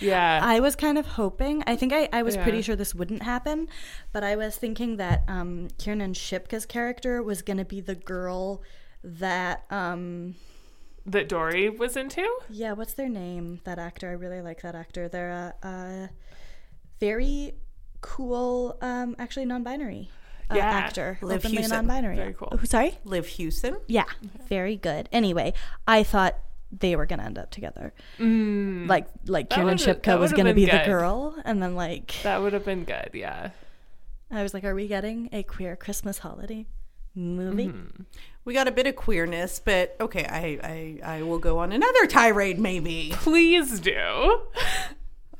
Yeah. I was kind of hoping. I think I, I was Yeah. pretty sure this wouldn't happen, but I was thinking that um, Kiernan Shipka's character was going to be the girl that. Um, that Dorrie was into. yeah, what's their name? That actor. I really like that actor. They're a, a very cool, um, actually non-binary uh, Yeah. actor. Liv openly Hewson. non-binary. Very cool. Oh, sorry. Liv Hewson. Yeah, very good. Anyway, I thought they were gonna end up together. Mm, Like like That Kiernan Shipka was gonna been be the girl, and then like that would have been good. Yeah. I was like, are we getting a queer Christmas holiday movie? Mm-hmm. We got a bit of queerness, but okay, I, I, I will go on another tirade, maybe. Please do.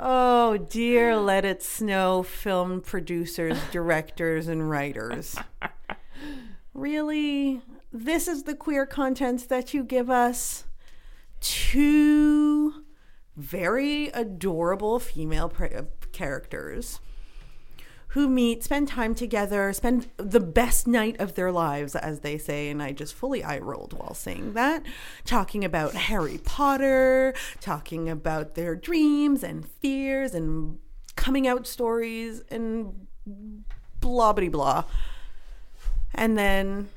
Oh dear, let it snow, film producers, directors, and writers. Really? This is the queer content that you give us? Two very adorable female pra- uh, characters who meet, spend time together, spend the best night of their lives, as they say. And I just fully eye rolled while saying that. Talking about Harry Potter, talking about their dreams and fears and coming out stories and blah, blah, blah. And then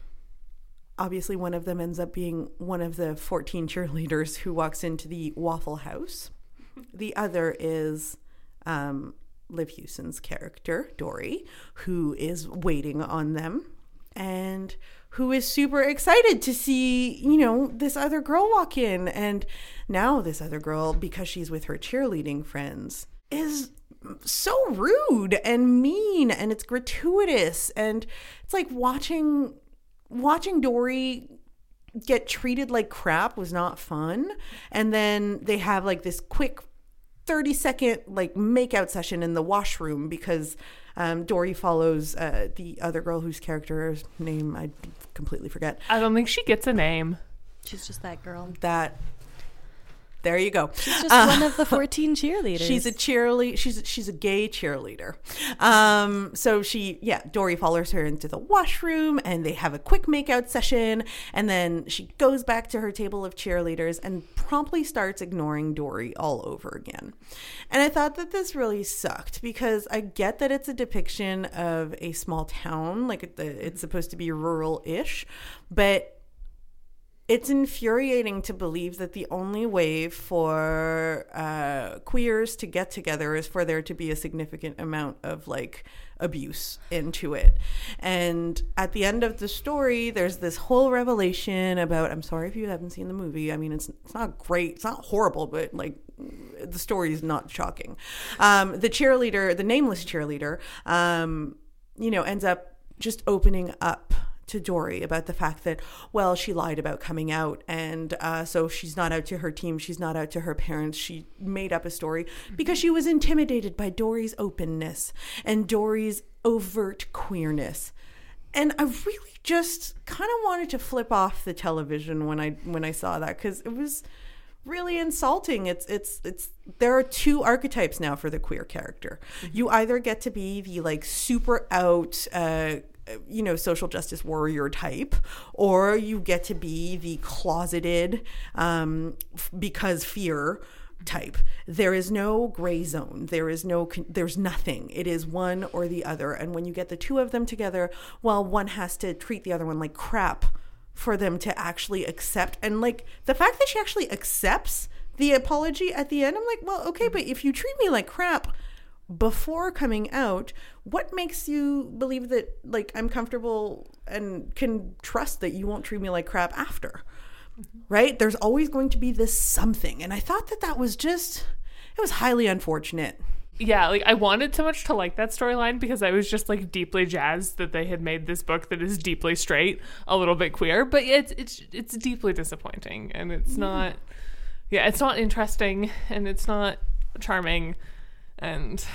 obviously one of them ends up being one of the 14 cheerleaders who walks into the Waffle House. The other is um, Liv Hewson's character, Dorrie, who is waiting on them and who is super excited to see, you know, this other girl walk in. And now this other girl, because she's with her cheerleading friends, is so rude and mean and it's gratuitous and it's like watching watching Dorrie get treated like crap was not fun. And then they have like this quick 30 second like makeout session in the washroom because um, Dorrie follows uh, the other girl whose character's name I completely forget. I don't think she gets a name. She's just that girl. That there you go. She's just Uh, one of the 14 cheerleaders. She's a cheerleader. She's she's a gay cheerleader. Um, so she, yeah, Dorrie follows her into the washroom, and they have a quick makeout session, and then she goes back to her table of cheerleaders and promptly starts ignoring Dorrie all over again. And I thought that this really sucked because I get that it's a depiction of a small town, like it- it's supposed to be rural-ish, but it's infuriating to believe that the only way for uh, queers to get together is for there to be a significant amount of like abuse into it. And at the end of the story, there's this whole revelation about. I'm sorry if you haven't seen the movie. I mean, it's it's not great. It's not horrible, but like the story is not shocking. Um, the cheerleader, the nameless cheerleader, um, you know, ends up just opening up to Dorrie about the fact that, well, she lied about coming out. And uh, so she's not out to her team. She's not out to her parents. She made up a story because she was intimidated by Dorrie's openness and Dorrie's overt queerness. And I really just kind of wanted to flip off the television when I when I saw that because it was really insulting. It's it's it's there are two archetypes now for the queer character. You either get to be the like super out uh you know social justice warrior type or you get to be the closeted um f- because fear type. There is no gray zone. There is no con- there's nothing. It is one or the other. And when you get the two of them together well one has to treat the other one like crap for them to actually accept. And like the fact that she actually accepts the apology at the end i'm like well okay but if you treat me like crap before coming out what makes you believe that like i'm comfortable and can trust that you won't treat me like crap after? Mm-hmm. Right? There's always going to be this something. And i thought that that was just it was highly unfortunate. Yeah, like I wanted so much to like that storyline because I was just like deeply jazzed that they had made this book that is deeply straight, a little bit queer, but it's it's it's deeply disappointing and it's not yeah, it's not interesting and it's not charming and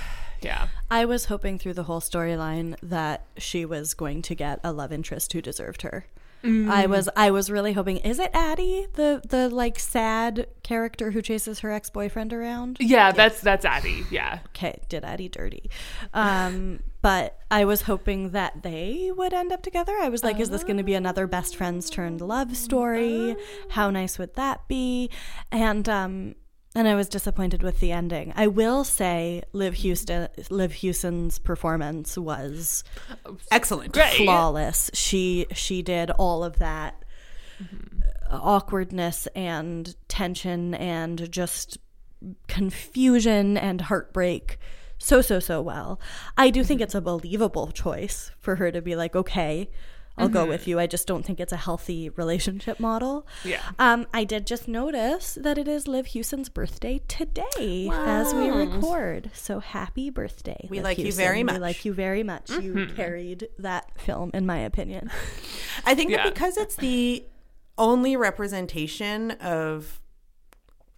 yeah. I was hoping through the whole storyline that she was going to get a love interest who deserved her. I was I was really hoping is it Addie the the like sad character who chases her ex-boyfriend around? Yeah, that's that's Addie. Yeah. Okay, did Addie dirty. Um but I was hoping that they would end up together. I was like is this going to be another best friends turned love story? How nice would that be? And um and I was disappointed with the ending. I will say Liv Hewson Liv Hewson's performance was excellent Great. flawless. She she did all of that mm-hmm. uh, awkwardness and tension and just confusion and heartbreak so so so well. I do think mm-hmm. it's a believable choice for her to be like, okay, I'll go with you. I just don't think it's a healthy relationship model. Yeah. Um, I did just notice that it is Liv Hewson's birthday today as we record. So happy birthday. We Liv like you Houston. very We much. like you very much. You carried that film, in my opinion. I think Yeah. that because it's the only representation of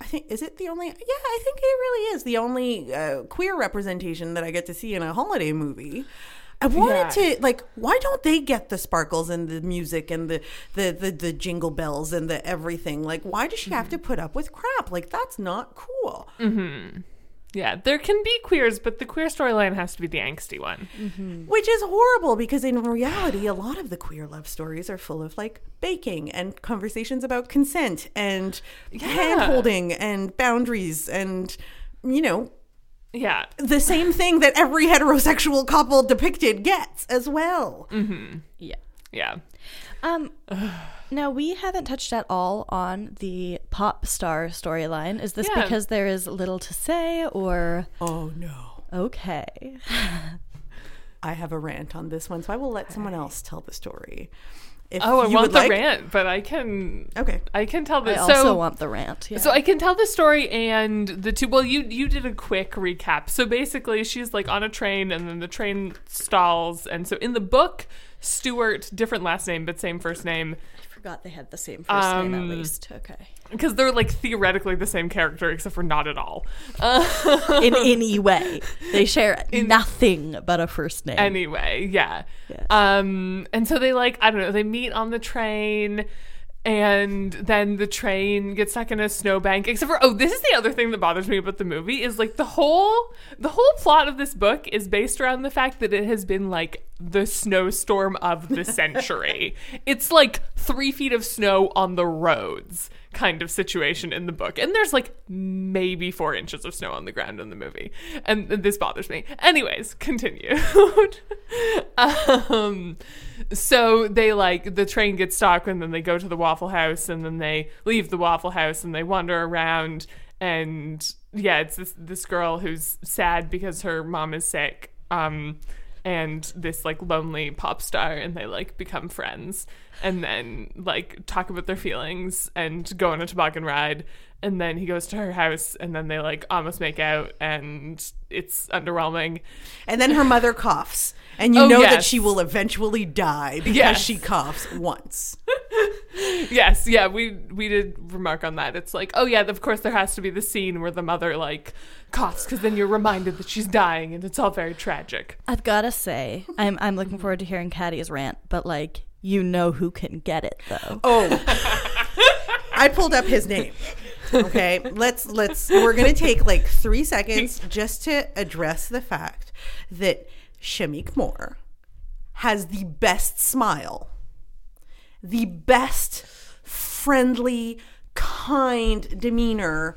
I think is it the only yeah, I think it really is the only uh, queer representation that I get to see in a holiday movie. I wanted Yeah. to like why don't they get the sparkles and the music and the the the, the jingle bells and the everything? Like why does she have to put up with crap? Like that's not cool. Mm-hmm. Yeah, there can be queers, but the queer storyline has to be the angsty one. Which is horrible because in reality, a lot of the queer love stories are full of like baking and conversations about consent and hand holding and boundaries and, you know, Yeah. the same thing that every heterosexual couple depicted gets as well. Yeah. Yeah. Um, now we haven't touched at all on the pop star storyline. Is this Yeah. because there is little to say, or Oh no. okay? I have a rant on this one, so I will let someone else tell the story. If Oh, I want would the like. rant, but I can Okay. I can tell the. I also so want the rant. Yeah. So I can tell the story and the two. Well, you you did a quick recap. So basically, she's like on a train, and then the train stalls. And so in the book, Stuart, different last name but same first name, I forgot they had the same first name Um, at least. Okay. because they're like theoretically the same character, except for not at all. In any way, they share nothing but a first name. Anyway, yeah. Yes. Um, and so they like I don't know. They meet on the train. And then the train gets stuck in a snowbank. Except for oh, this is the other thing that bothers me about the movie is like the whole the whole plot of this book is based around the fact that it has been like the snowstorm of the century. it's like three feet of snow on the roads kind of situation in the book, and there's like maybe four inches of snow on the ground in the movie, and this bothers me. Anyways, continue. um, so they like the train gets stuck and then they go to the waffle house and then they leave the waffle house and they wander around and yeah it's this this girl who's sad because her mom is sick um and this like lonely pop star and they like become friends and then like talk about their feelings and go on a toboggan ride and then he goes to her house and then they like almost make out and it's underwhelming. And then her mother coughs, and you Oh, know that she will eventually die because Yes. she coughs once. yes yeah we we did remark on that it's like oh yeah of course there has to be the scene where the mother like coughs because then you're reminded that she's dying and it's all very tragic I've gotta say, I'm I'm looking forward to hearing Caddy's rant, but like you know who can get it though. Oh, I pulled up his name. Okay, let's let's. We're gonna take like three seconds just to address the fact that Shameik Moore has the best smile, the best friendly, kind demeanor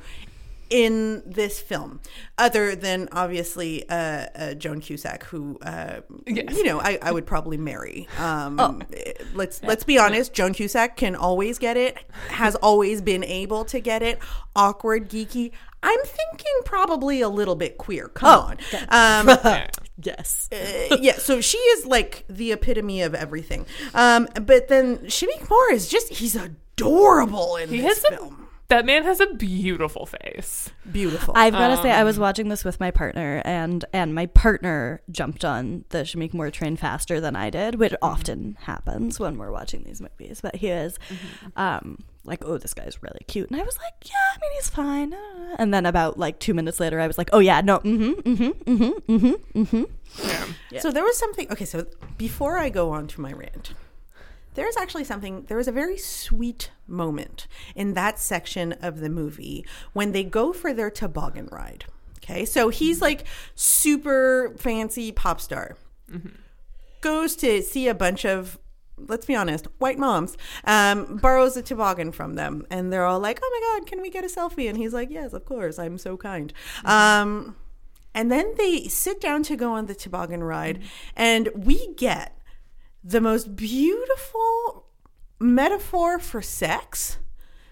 in this film, other than obviously uh, uh, Joan Cusack, who uh, Yes. you know I, I would probably marry. Um, eh, Let's let's be honest. Joan Cusack can always get it. Has always been able to get it. Awkward, geeky. I'm thinking probably a little bit queer. Come on. Um, Yeah. Yes. uh, yeah, so she is like the epitome of everything. Um, but then Shameik Moore is just he's adorable in he this has a, film. that man has a beautiful face Beautiful. I've got to say, Um, I was watching this with my partner, and and my partner jumped on the Shameik Moore train faster than I did, which often happens when we're watching these movies. But he is, um, like, oh, this guy's really cute, and I was like, yeah, I mean, he's fine. uh," And then about like two minutes later, I was like, oh yeah, no, mm-hmm, mm-hmm, mm-hmm, mm-hmm, mm-hmm. yeah. Yeah. So there was something. Okay, so before I go on to my rant, there's actually something. There was a very sweet moment in that section of the movie when they go for their toboggan ride. Okay, so he's like super fancy pop star. Goes to see a bunch of, let's be honest, white moms. Um, borrows a toboggan from them, and they're all like, "Oh my god, can we get a selfie?" And he's like, "Yes, of course. I'm so kind." Um, and then they sit down to go on the toboggan ride, and we get the most beautiful metaphor for sex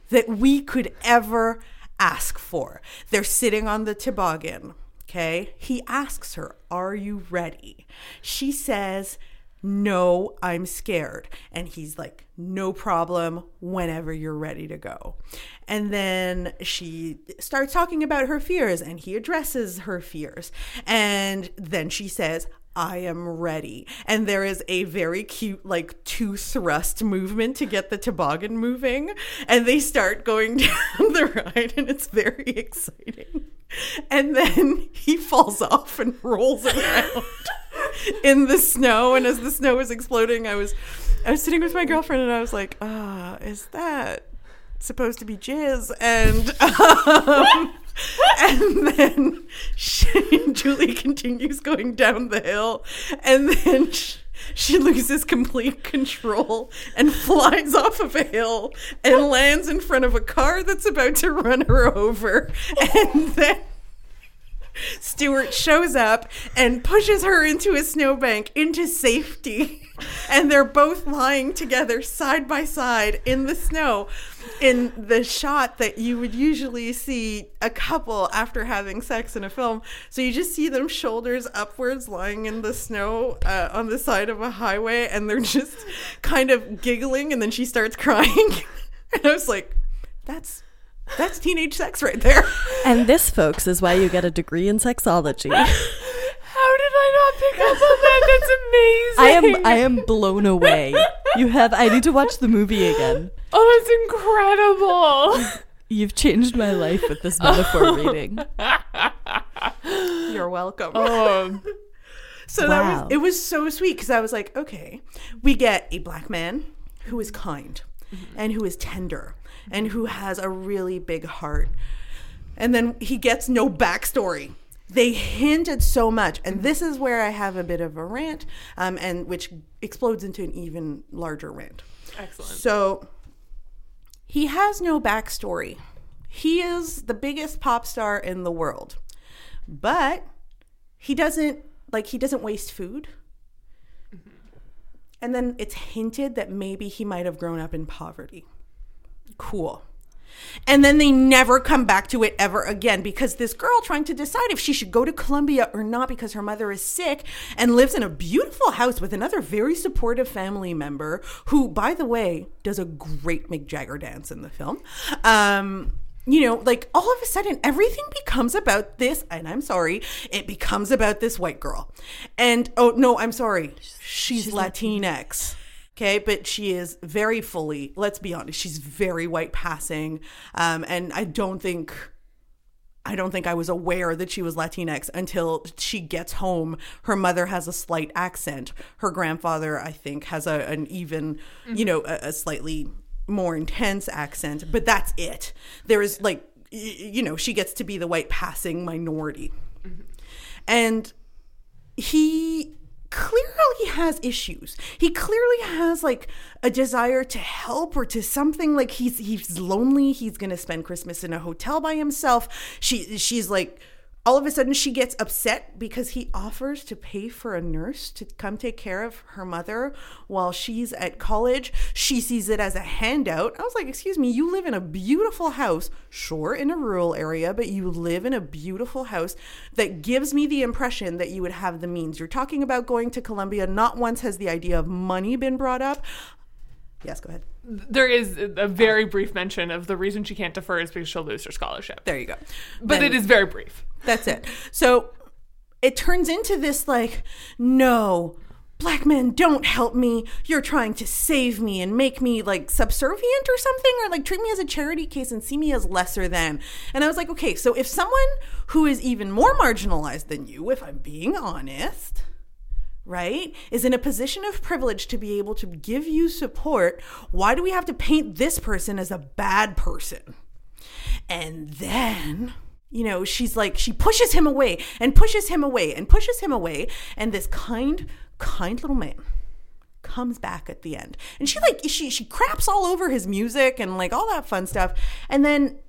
that we could ever ask for. They're sitting on the toboggan. Okay. He asks her, Are you ready? She says, No, I'm scared. And he's like, No problem, whenever you're ready to go. And then she starts talking about her fears and he addresses her fears. And then she says, I am ready. And there is a very cute, like, two thrust movement to get the toboggan moving. And they start going down the ride, and it's very exciting. And then he falls off and rolls around in the snow. And as the snow was exploding, I was. I was sitting with my girlfriend and I was like, ah, is that supposed to be jizz? And um, and then she, Julie continues going down the hill, and then she, she loses complete control and flies off of a hill and lands in front of a car that's about to run her over, and then. Stuart shows up and pushes her into a snowbank into safety. And they're both lying together side by side in the snow in the shot that you would usually see a couple after having sex in a film. So you just see them shoulders upwards lying in the snow uh, on the side of a highway and they're just kind of giggling and then she starts crying. and I was like, that's that's teenage sex right there. And this, folks, is why you get a degree in sexology. How did I not pick up on that? That's amazing. I am I am blown away. You have I need to watch the movie again. Oh, it's incredible. You've changed my life with this metaphor reading. You're welcome. Oh, So that was it was so sweet because I was like, okay, we get a black man who is kind mm-hmm. and who is tender and who has a really big heart. And then he gets no backstory. They hinted so much, and this is where I have a bit of a rant, um, and which explodes into an even larger rant. excellent. So he has no backstory. He is the biggest pop star in the world. But he doesn't like he doesn't waste food. And then it's hinted that maybe he might have grown up in poverty. Cool. And then they never come back to it ever again because this girl trying to decide if she should go to Columbia or not because her mother is sick and lives in a beautiful house with another very supportive family member who, by the way, does a great Mick Jagger dance in the film. Um, you know, like all of a sudden everything becomes about this, and I'm sorry, it becomes about this white girl. And oh no, I'm sorry, she's, Latinx. Okay, but she is very fully, let's be honest, she's very white passing. Um, and I don't think I don't think I was aware that she was Latinx until she gets home. Her mother has a slight accent. Her grandfather, I think, has a, an even, you know, a, a slightly more intense accent, but that's it. There is like, you know, she gets to be the white passing minority. And he clearly has issues. He clearly has like a desire to help or to something like he's he's lonely. He's going to spend Christmas in a hotel by himself. She she's like all of a sudden she gets upset because he offers to pay for a nurse to come take care of her mother while she's at college. She sees it as a handout. I was like, "Excuse me, you live in a beautiful house, sure in a rural area, but you live in a beautiful house that gives me the impression that you would have the means. You're talking about going to Columbia. Not once has the idea of money been brought up." Yes, go ahead. There is a very brief mention of the reason she can't defer is because she'll lose her scholarship. There you go. But Then- it is very brief. That's it. So it turns into this like, no, black men don't help me. You're trying to save me and make me like subservient or something, or like treat me as a charity case and see me as lesser than. And I was like, okay, so if someone who is even more marginalized than you, if I'm being honest, right, is in a position of privilege to be able to give you support, why do we have to paint this person as a bad person? And then, you know, she's like, she pushes him away and pushes him away and pushes him away. And this kind, kind little man comes back at the end. And she like, she, she craps all over his music and like all that fun stuff. And then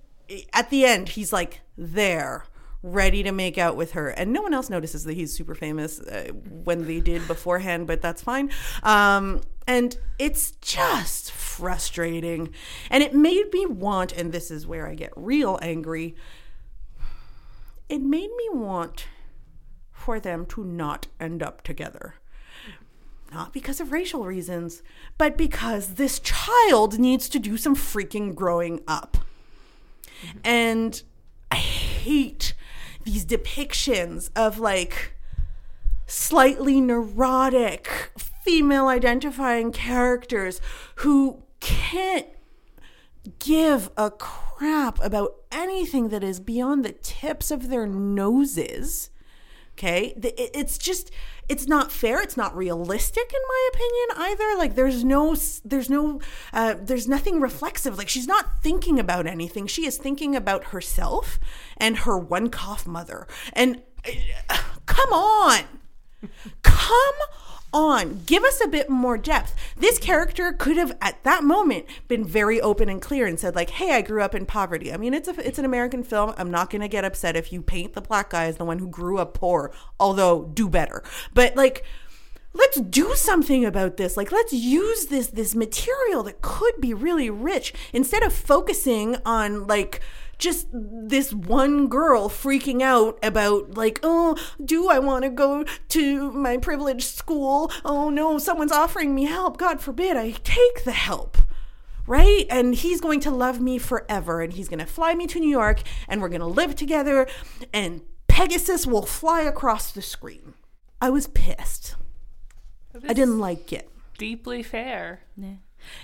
at the end, he's like, there. Ready to make out with her, and no one else notices that he's super famous uh, when they did beforehand, but that's fine. Um, and it's just frustrating, and it made me want, and this is where I get real angry it made me want for them to not end up together. Not because of racial reasons, but because this child needs to do some freaking growing up. And I hate these depictions of like slightly neurotic female identifying characters who can't give a crap about anything that is beyond the tips of their noses. Okay, it's just it's not fair. It's not realistic, in my opinion, either. Like there's no there's no uh, there's nothing reflexive. Like she's not thinking about anything. She is thinking about herself and her one cough mother. And uh, come on, come on. Give us a bit more depth. This character could have at that moment been very open and clear and said like hey i grew up in poverty. I mean it's a it's an american film. I'm not going to get upset if you paint the black guy as the one who grew up poor although do better. But like let's do something about this. Like let's use this this material that could be really rich. Instead of focusing on like just this one girl freaking out about like oh do i want to go to my privileged school? Oh no someone's offering me help. God forbid i take the help right? And he's going to love me forever and he's going to fly me to new york and we're going to live together and pegasus will fly across the screen. I was pissed. I didn't like it. Deeply fair. Yeah.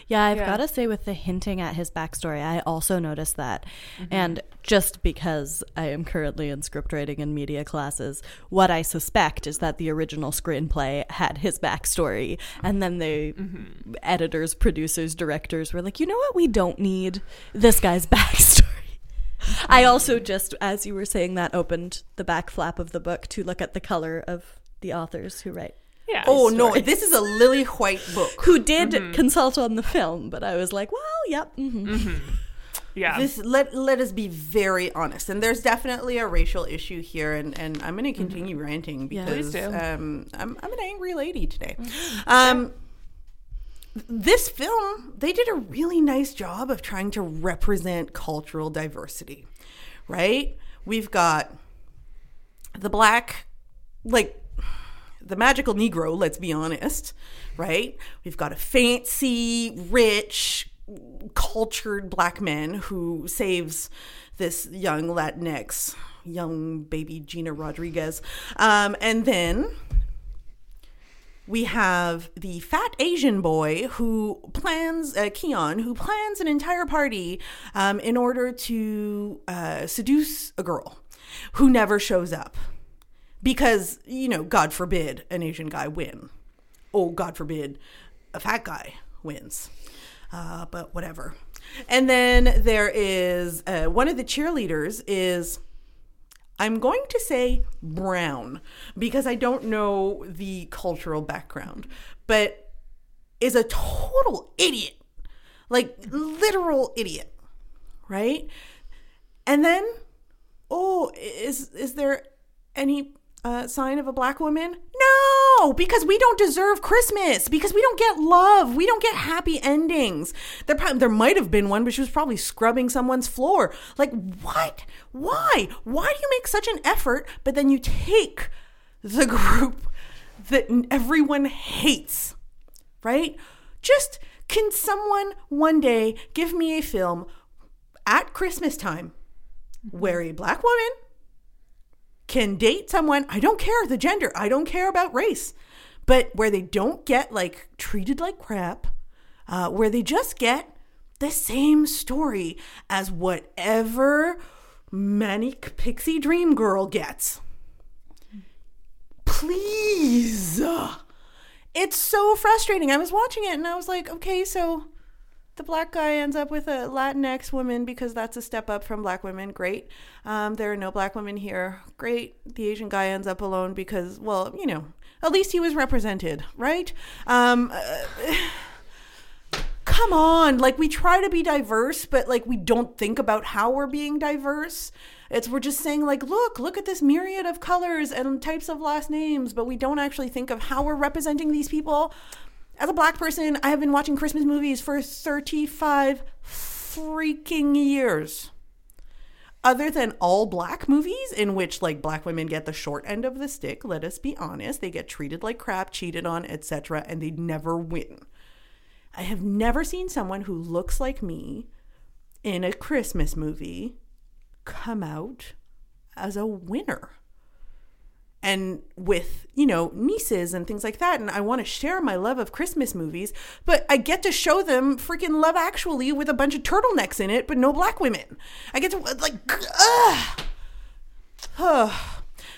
Yeah, I've Yeah. got to say, with the hinting at his backstory, I also noticed that. Mm-hmm. And just because I am currently in script writing and media classes, what I suspect is that the original screenplay had his backstory. And then the Mm-hmm. editors, producers, directors were like, you know what? We don't need this guy's backstory. I also just, as you were saying that, opened the back flap of the book to look at the color of the authors who write Yeah. oh no this is a lily white book who did Mm-hmm. consult on the film, but I was like, well, yep. mhm. yeah. this let let us be very honest and there's definitely a racial issue here and and i'm going to continue ranting because do. um i'm i'm an angry lady today um this film, they did a really nice job of trying to represent cultural diversity, right? We've got the black, like the magical Negro, let's be honest, right? We've got a fancy, rich, cultured black man who saves this young Latinx, young baby Gina Rodriguez. Um, and then we have the fat Asian boy who plans, uh, Keon, who plans an entire party um, in order to uh, seduce a girl who never shows up. Because, you know, God forbid an Asian guy win. Oh, God forbid a fat guy wins. Uh, but whatever. And then there is uh, one of the cheerleaders is I'm going to say brown because I don't know the cultural background, but is a total idiot. Like literal idiot, right? And then oh, is is there any uh, sign of a black woman? No, because we don't deserve Christmas. Because we don't get love. We don't get happy endings. There, there might have been one, but she was probably scrubbing someone's floor. Like, what? Why? Why do you make such an effort, but then you take the group that everyone hates, right? Just can someone one day give me a film at Christmas time where a black woman can date someone, I don't care the gender, I don't care about race, but where they don't get like treated like crap, uh, where they just get the same story as whatever manic pixie dream girl gets. Please. It's so frustrating. I was watching it and I was like, okay, so the black guy ends up with a Latinx woman because that's a step up from black women. Great. Um, there are no black women here. Great. The Asian guy ends up alone because, well, you know, at least he was represented, right? Um, uh, come on. Like, we try to be diverse, but like, we don't think about how we're being diverse. It's we're just saying like, look, look at this myriad of colors and types of last names, but we don't actually think of how we're representing these people as a black person, I have been watching Christmas movies for 35 freaking years. Other than all black movies in which like black women get the short end of the stick, let us be honest, they get treated like crap, cheated on, etc., and they never win. I have never seen someone who looks like me in a Christmas movie come out as a winner and with you know nieces and things like that and i want to share my love of christmas movies but i get to show them freaking love actually with a bunch of turtlenecks in it but no black women. I get to like ugh.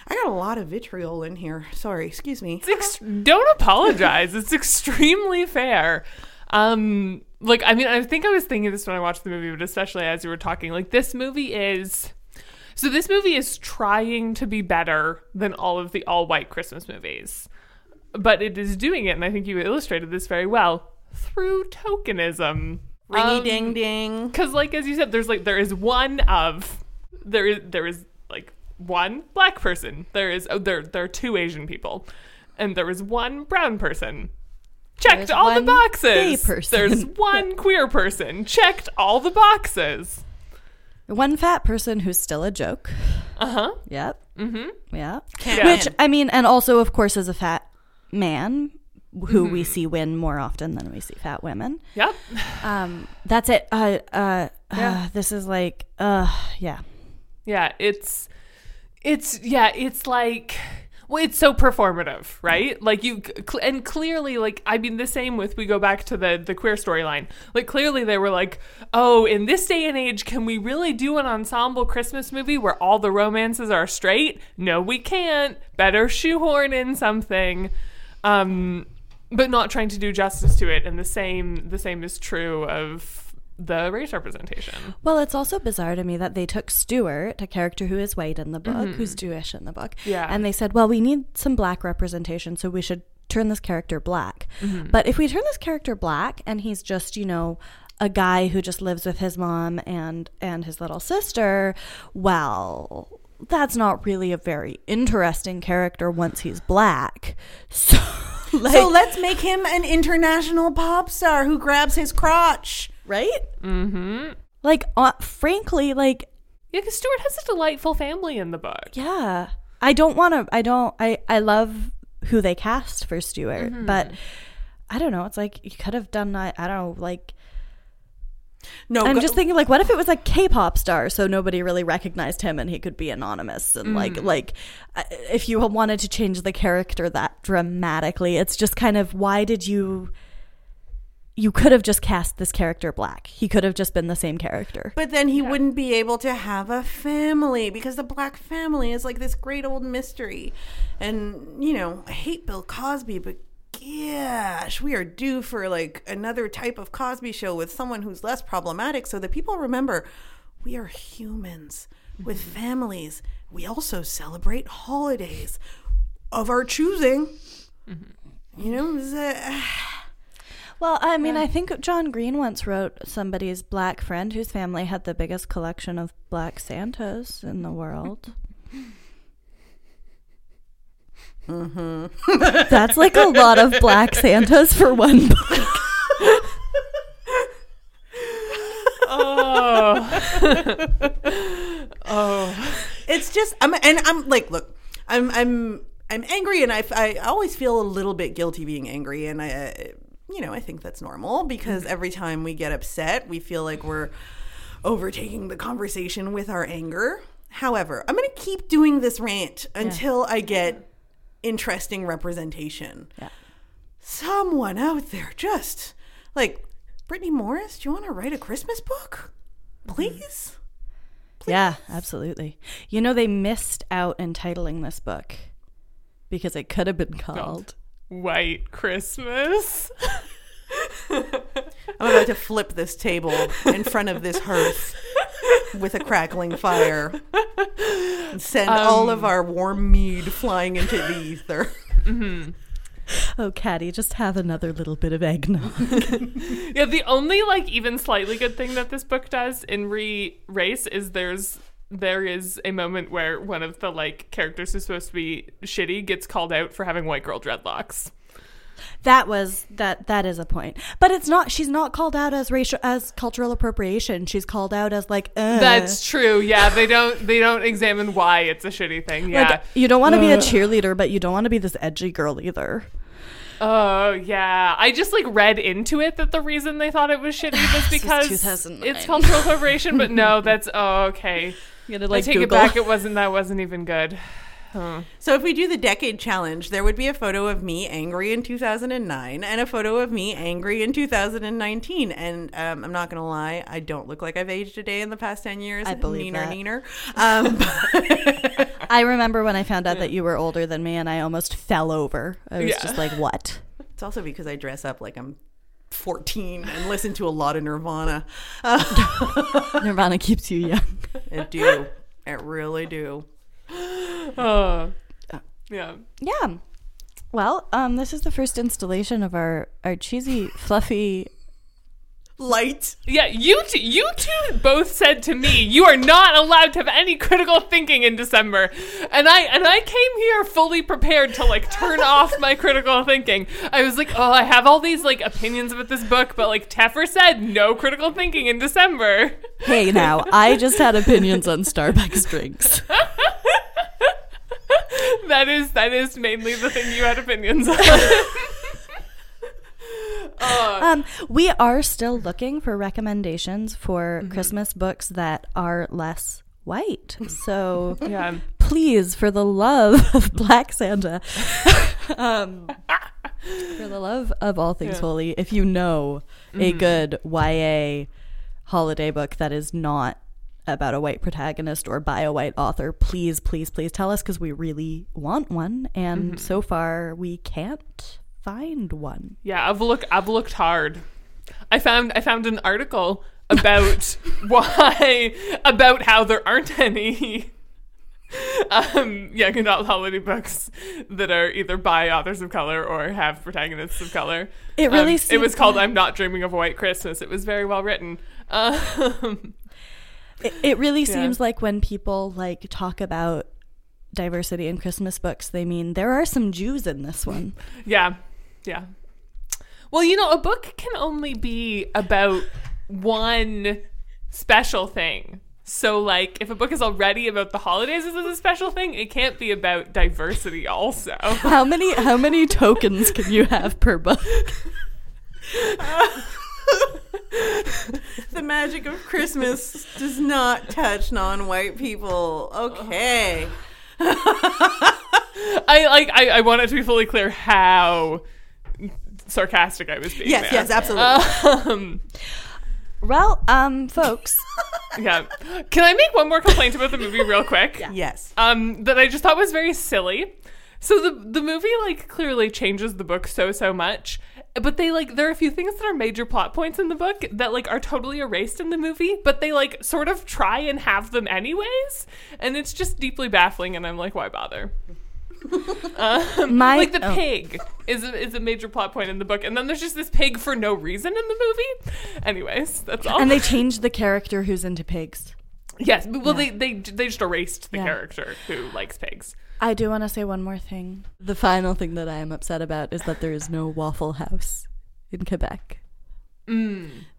i got a lot of vitriol in here. Sorry excuse me. Ex- don't apologize. It's extremely fair. Um like i mean i think i was thinking this when i watched the movie but especially as you were talking like this movie is so this movie is trying to be better than all of the all white Christmas movies. But it is doing it, and I think you illustrated this very well, through tokenism. Ringy um, ding ding. Because like as you said, there's like there is one of there is there is like one black person. There is oh, there there are two Asian people. And there is one brown person. Checked There's all the boxes. There's one queer person. Checked all the boxes. One fat person who's still a joke. Uh huh. Yep. Mm-hmm. Yeah. Which I mean, and also of course as a fat man who mm-hmm. we see win more often than we see fat women. Yep. Um, that's it. Uh, uh, yeah. Uh, this is like, uh, yeah. Yeah. It's, it's, yeah. It's like well it's so performative right? Like you and clearly like i mean the same with we go back to the the queer storyline. Like clearly they were like oh in this day and age can we really do an ensemble christmas movie where all the romances are straight? No we can't. Better shoehorn in something. Um but not trying to do justice to it. And the same the same is true of the race representation. Well, it's also bizarre to me that they took Stuart, a character who is white in the book, mm-hmm. who's Jewish in the book, yeah. and they said, well, we need some black representation, so we should turn this character black. Mm-hmm. But if we turn this character black and he's just, you know, a guy who just lives with his mom and and his little sister, well, that's not really a very interesting character once he's black. So Like- so let's make him an international pop star who grabs his crotch. Right? Mm-hmm. Like, uh, frankly, like, Yeah, because Stuart has a delightful family in the book. yeah, I don't want to. I don't. I I love who they cast for Stuart, but I don't know. It's like you could have done. I, I don't know. Like, No, I'm go- just thinking, like, what if it was like K-pop star, so nobody really recognized him and he could be anonymous, and like, like, uh, if you wanted to change the character that dramatically, it's just kind of why did you? You could have just cast this character black. He could have just been the same character. But then he wouldn't be able to have a family because the black family is like this great old mystery. And, you know, I hate Bill Cosby, but gosh, we are due for like another type of Cosby show with someone who's less problematic so that people remember we are humans with mm-hmm. families. We also celebrate holidays of our choosing. Mm-hmm. You know, it's, Well, I mean, I think John Green once wrote somebody's black friend whose family had the biggest collection of black Santas in the world. Mm-hmm. That's like a lot of black Santas for one book. Oh. oh. it's just I'm and I'm like look I'm I'm I'm angry and I, I always feel a little bit guilty being angry and I you know I think that's normal because mm-hmm. every time we get upset we feel like we're overtaking the conversation with our anger. However I'm going to keep doing this rant until I get interesting representation. Yeah. someone out there just like Brittany Morris do you want to write a Christmas book? Mm-hmm. Please? Yeah, absolutely. You know, they missed out entitling this book because it could have been called. White Christmas. I'm about to flip this table in front of this hearth with a crackling fire and send um, all of our warm mead flying into the ether. Mm-hmm. Oh, Caddy, just have another little bit of eggnog. Yeah, the only like even slightly good thing that this book does in re race is there's there is a moment where one of the like characters who's supposed to be shitty gets called out for having white girl dreadlocks. that was that. That is a point, but it's not. She's not called out as racial as cultural appropriation. She's called out as like. Uh, That's true. Yeah, they don't they don't examine why it's a shitty thing. Yeah. Like, you don't want to be a cheerleader, but you don't want to be this edgy girl either. Oh yeah, I just like read into it that the reason they thought it was shitty was was because it's cultural appropriation. But no, that's oh okay. You gotta, I take it back. It wasn't that wasn't even good. Huh. So if we do the decade challenge, there would be a photo of me angry in 2009 and a photo of me angry in 2019. And um, I'm not going to lie, I don't look like I've aged a day in the past 10 years. I believe Neener, that. neener. Um, I remember when I found out that you were older than me, and I almost fell over. I was Yeah. just like, "What?" It's also because I dress up like I'm 14 and listen to a lot of Nirvana. Nirvana keeps you young. it do. It really do. Oh. Yeah. Yeah. Well, um, this is the first installation of our our cheesy, fluffy. Light. Yeah, you two, you two both said to me, "You are not allowed to have any critical thinking in December," and I and I came here fully prepared to like turn off my critical thinking. I was like, "Oh, I have all these like opinions about this book, but like Teffer said, no critical thinking in December." Hey, now I just had opinions on Starbucks drinks. that is that is mainly the thing you had opinions on. Um, we are still looking for recommendations for Christmas books that are less white. So yeah. please, for the love of Black Santa, um, for the love of all things Yeah. holy, if you know a good YA holiday book that is not about a white protagonist or by a white author, please, please, please tell us because we really want one. And so far, we can't find one. Yeah, I've looked. I've looked hard. I found. I found an article about why about how there aren't any. Um, young adult holiday books that are either by authors of color or have protagonists of color. It really Um, it was called "I'm Not Dreaming of a White Christmas." It was very well written. Um, It, it really Yeah. seems like when people like talk about diversity in Christmas books, they mean there are some Jews in this one. yeah, Yeah. Well, you know, a book can only be about one special thing. So, like, if a book is already about the holidays as a special thing, it can't be about diversity also. How many how many tokens can you have per book? the magic of Christmas does not touch non-white people. Okay. I like. I, I want it to be fully clear how sarcastic I was being. Yes, there. yes, absolutely. Um, Well, um, folks, yeah. Can I make one more complaint about the movie real quick? yes. um, that I just thought was very silly. So the the movie like clearly changes the book so so much, but they like there are a few things that are major plot points in the book that like are totally erased in the movie, but they like sort of try and have them anyways, and it's just deeply baffling. And I'm like, why bother? Um, My- like the oh. pig is a, is a major plot point in the book, and then there's just this pig for no reason in the movie. Anyways, that's all. and they changed the character who's into pigs. yes, but- well they they they just erased the Yeah. character who likes pigs. I do want to say one more thing. The final thing that I am upset about is that there is no Waffle House in Quebec.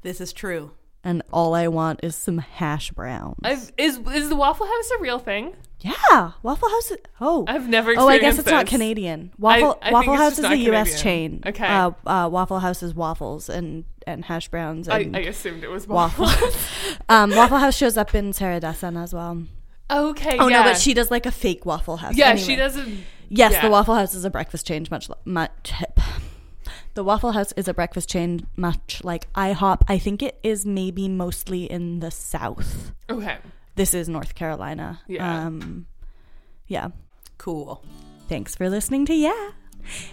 This is true. And all I want is some hash browns. I've, is is the Waffle House a real thing? Yeah, Waffle House. Is, oh, I've never. Oh, I guess it's not this. Canadian. Waffle I think Waffle House is a U.S. Chain. Okay. Uh, uh, Waffle House is waffles and and hash browns I, and I assumed it was waffle. waffle. um, Waffle House shows up in Sarah Dessen as well. okay. Oh yeah. no, but she does like a fake Waffle House. Yeah, Anyway. she doesn't. Yes, yeah. the Waffle House is a breakfast chain, much much. The Waffle House is a breakfast chain, much like IHOP. I think it is maybe mostly in the South. Okay. This is North Carolina. Yeah. Um, yeah. Cool. Thanks for listening to Yeah.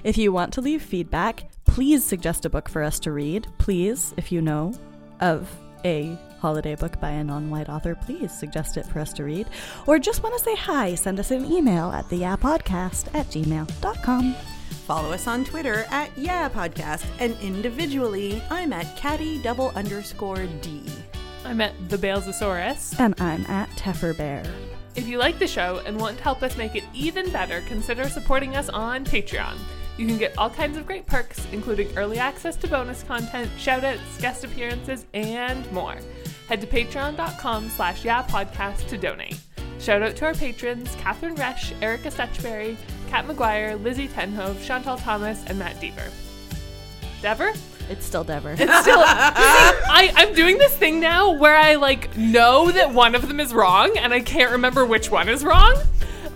If you want to leave feedback, please suggest a book for us to read. Please, if you know of a holiday book by a non white author, please suggest it for us to read. Or just want to say hi, send us an email at theyapodcast at gmail.com. Follow us on Twitter at Yeah Podcast, and individually, I'm at Caddy double underscore D. I'm at the Balesosaurus. And I'm at Teffer Bear. If you like the show and want to help us make it even better, consider supporting us on Patreon. You can get all kinds of great perks, including early access to bonus content, shoutouts, guest appearances, and more. Head to patreon.com slash yapodcast to donate. Shout out to our patrons, Catherine Resch, Erica Stutchberry, Kat McGuire, Lizzie Tenhove, Chantal Thomas, and Matt Deaver. Dever? It's still Dever. It's still. I, I'm doing this thing now where I like know that one of them is wrong and I can't remember which one is wrong.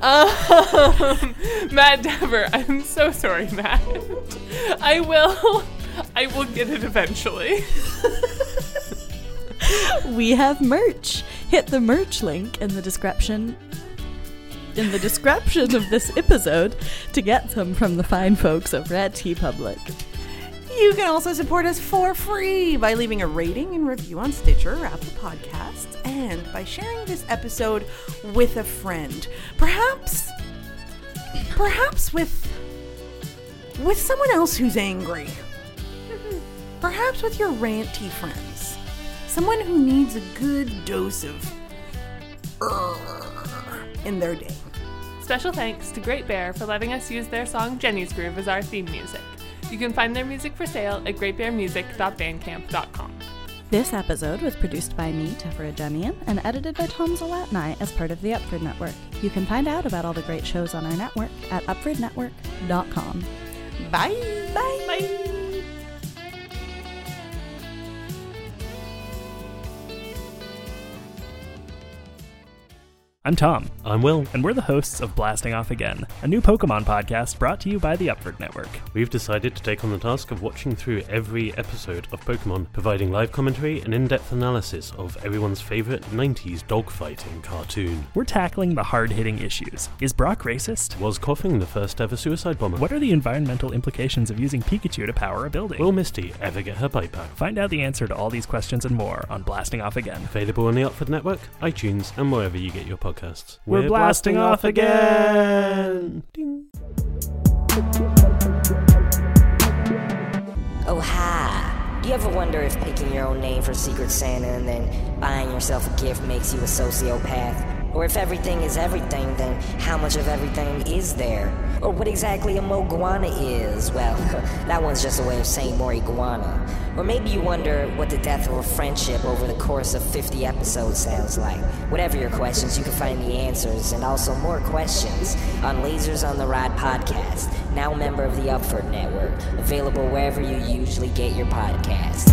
Um, Matt Dever, I'm so sorry, Matt. I will. I will get it eventually. we have merch. Hit the merch link in the description in the description of this episode to get some from the fine folks over at TeePublic. You can also support us for free by leaving a rating and review on Stitcher or Apple Podcasts, and by sharing this episode with a friend. Perhaps, perhaps with with someone else who's angry. Perhaps with your ranty friends. Someone who needs a good dose of in their day. Special thanks to Great Bear for letting us use their song Jenny's Groove as our theme music. You can find their music for sale at greatbearmusic.bandcamp.com. This episode was produced by me, Tefera Jemian, and edited by Tom Zalatni as part of the Upford Network. You can find out about all the great shows on our network at upfordnetwork.com. Bye. Bye. Bye. I'm Tom, I'm Will. and we're the hosts of Blasting Off Again, a new Pokemon podcast brought to you by the Upford Network. We've decided to take on the task of watching through every episode of Pokemon, providing live commentary and in depth analysis of everyone's favourite 90s dogfighting cartoon. We're tackling the hard hitting issues. Is Brock racist? Was Koffing the first ever suicide bomber? What are the environmental implications of using Pikachu to power a building? Will Misty ever get her bite back? Find out the answer to all these questions and more on Blasting Off Again. Available on the Upford Network, iTunes, and wherever you get your podcasts. We're blasting off again. Ding. Oh, hi. Do you ever wonder if picking your own name for Secret Santa and then buying yourself a gift makes you a sociopath? Or if everything is everything, then how much of everything is there? Or what exactly a moguana is? Well, that one's just a way of saying more iguana. Or maybe you wonder what the death of a friendship over the course of 50 episodes sounds like. Whatever your questions, you can find the answers and also more questions on Lasers on the Ride podcast, now a member of the Upford Network, available wherever you usually get your podcast.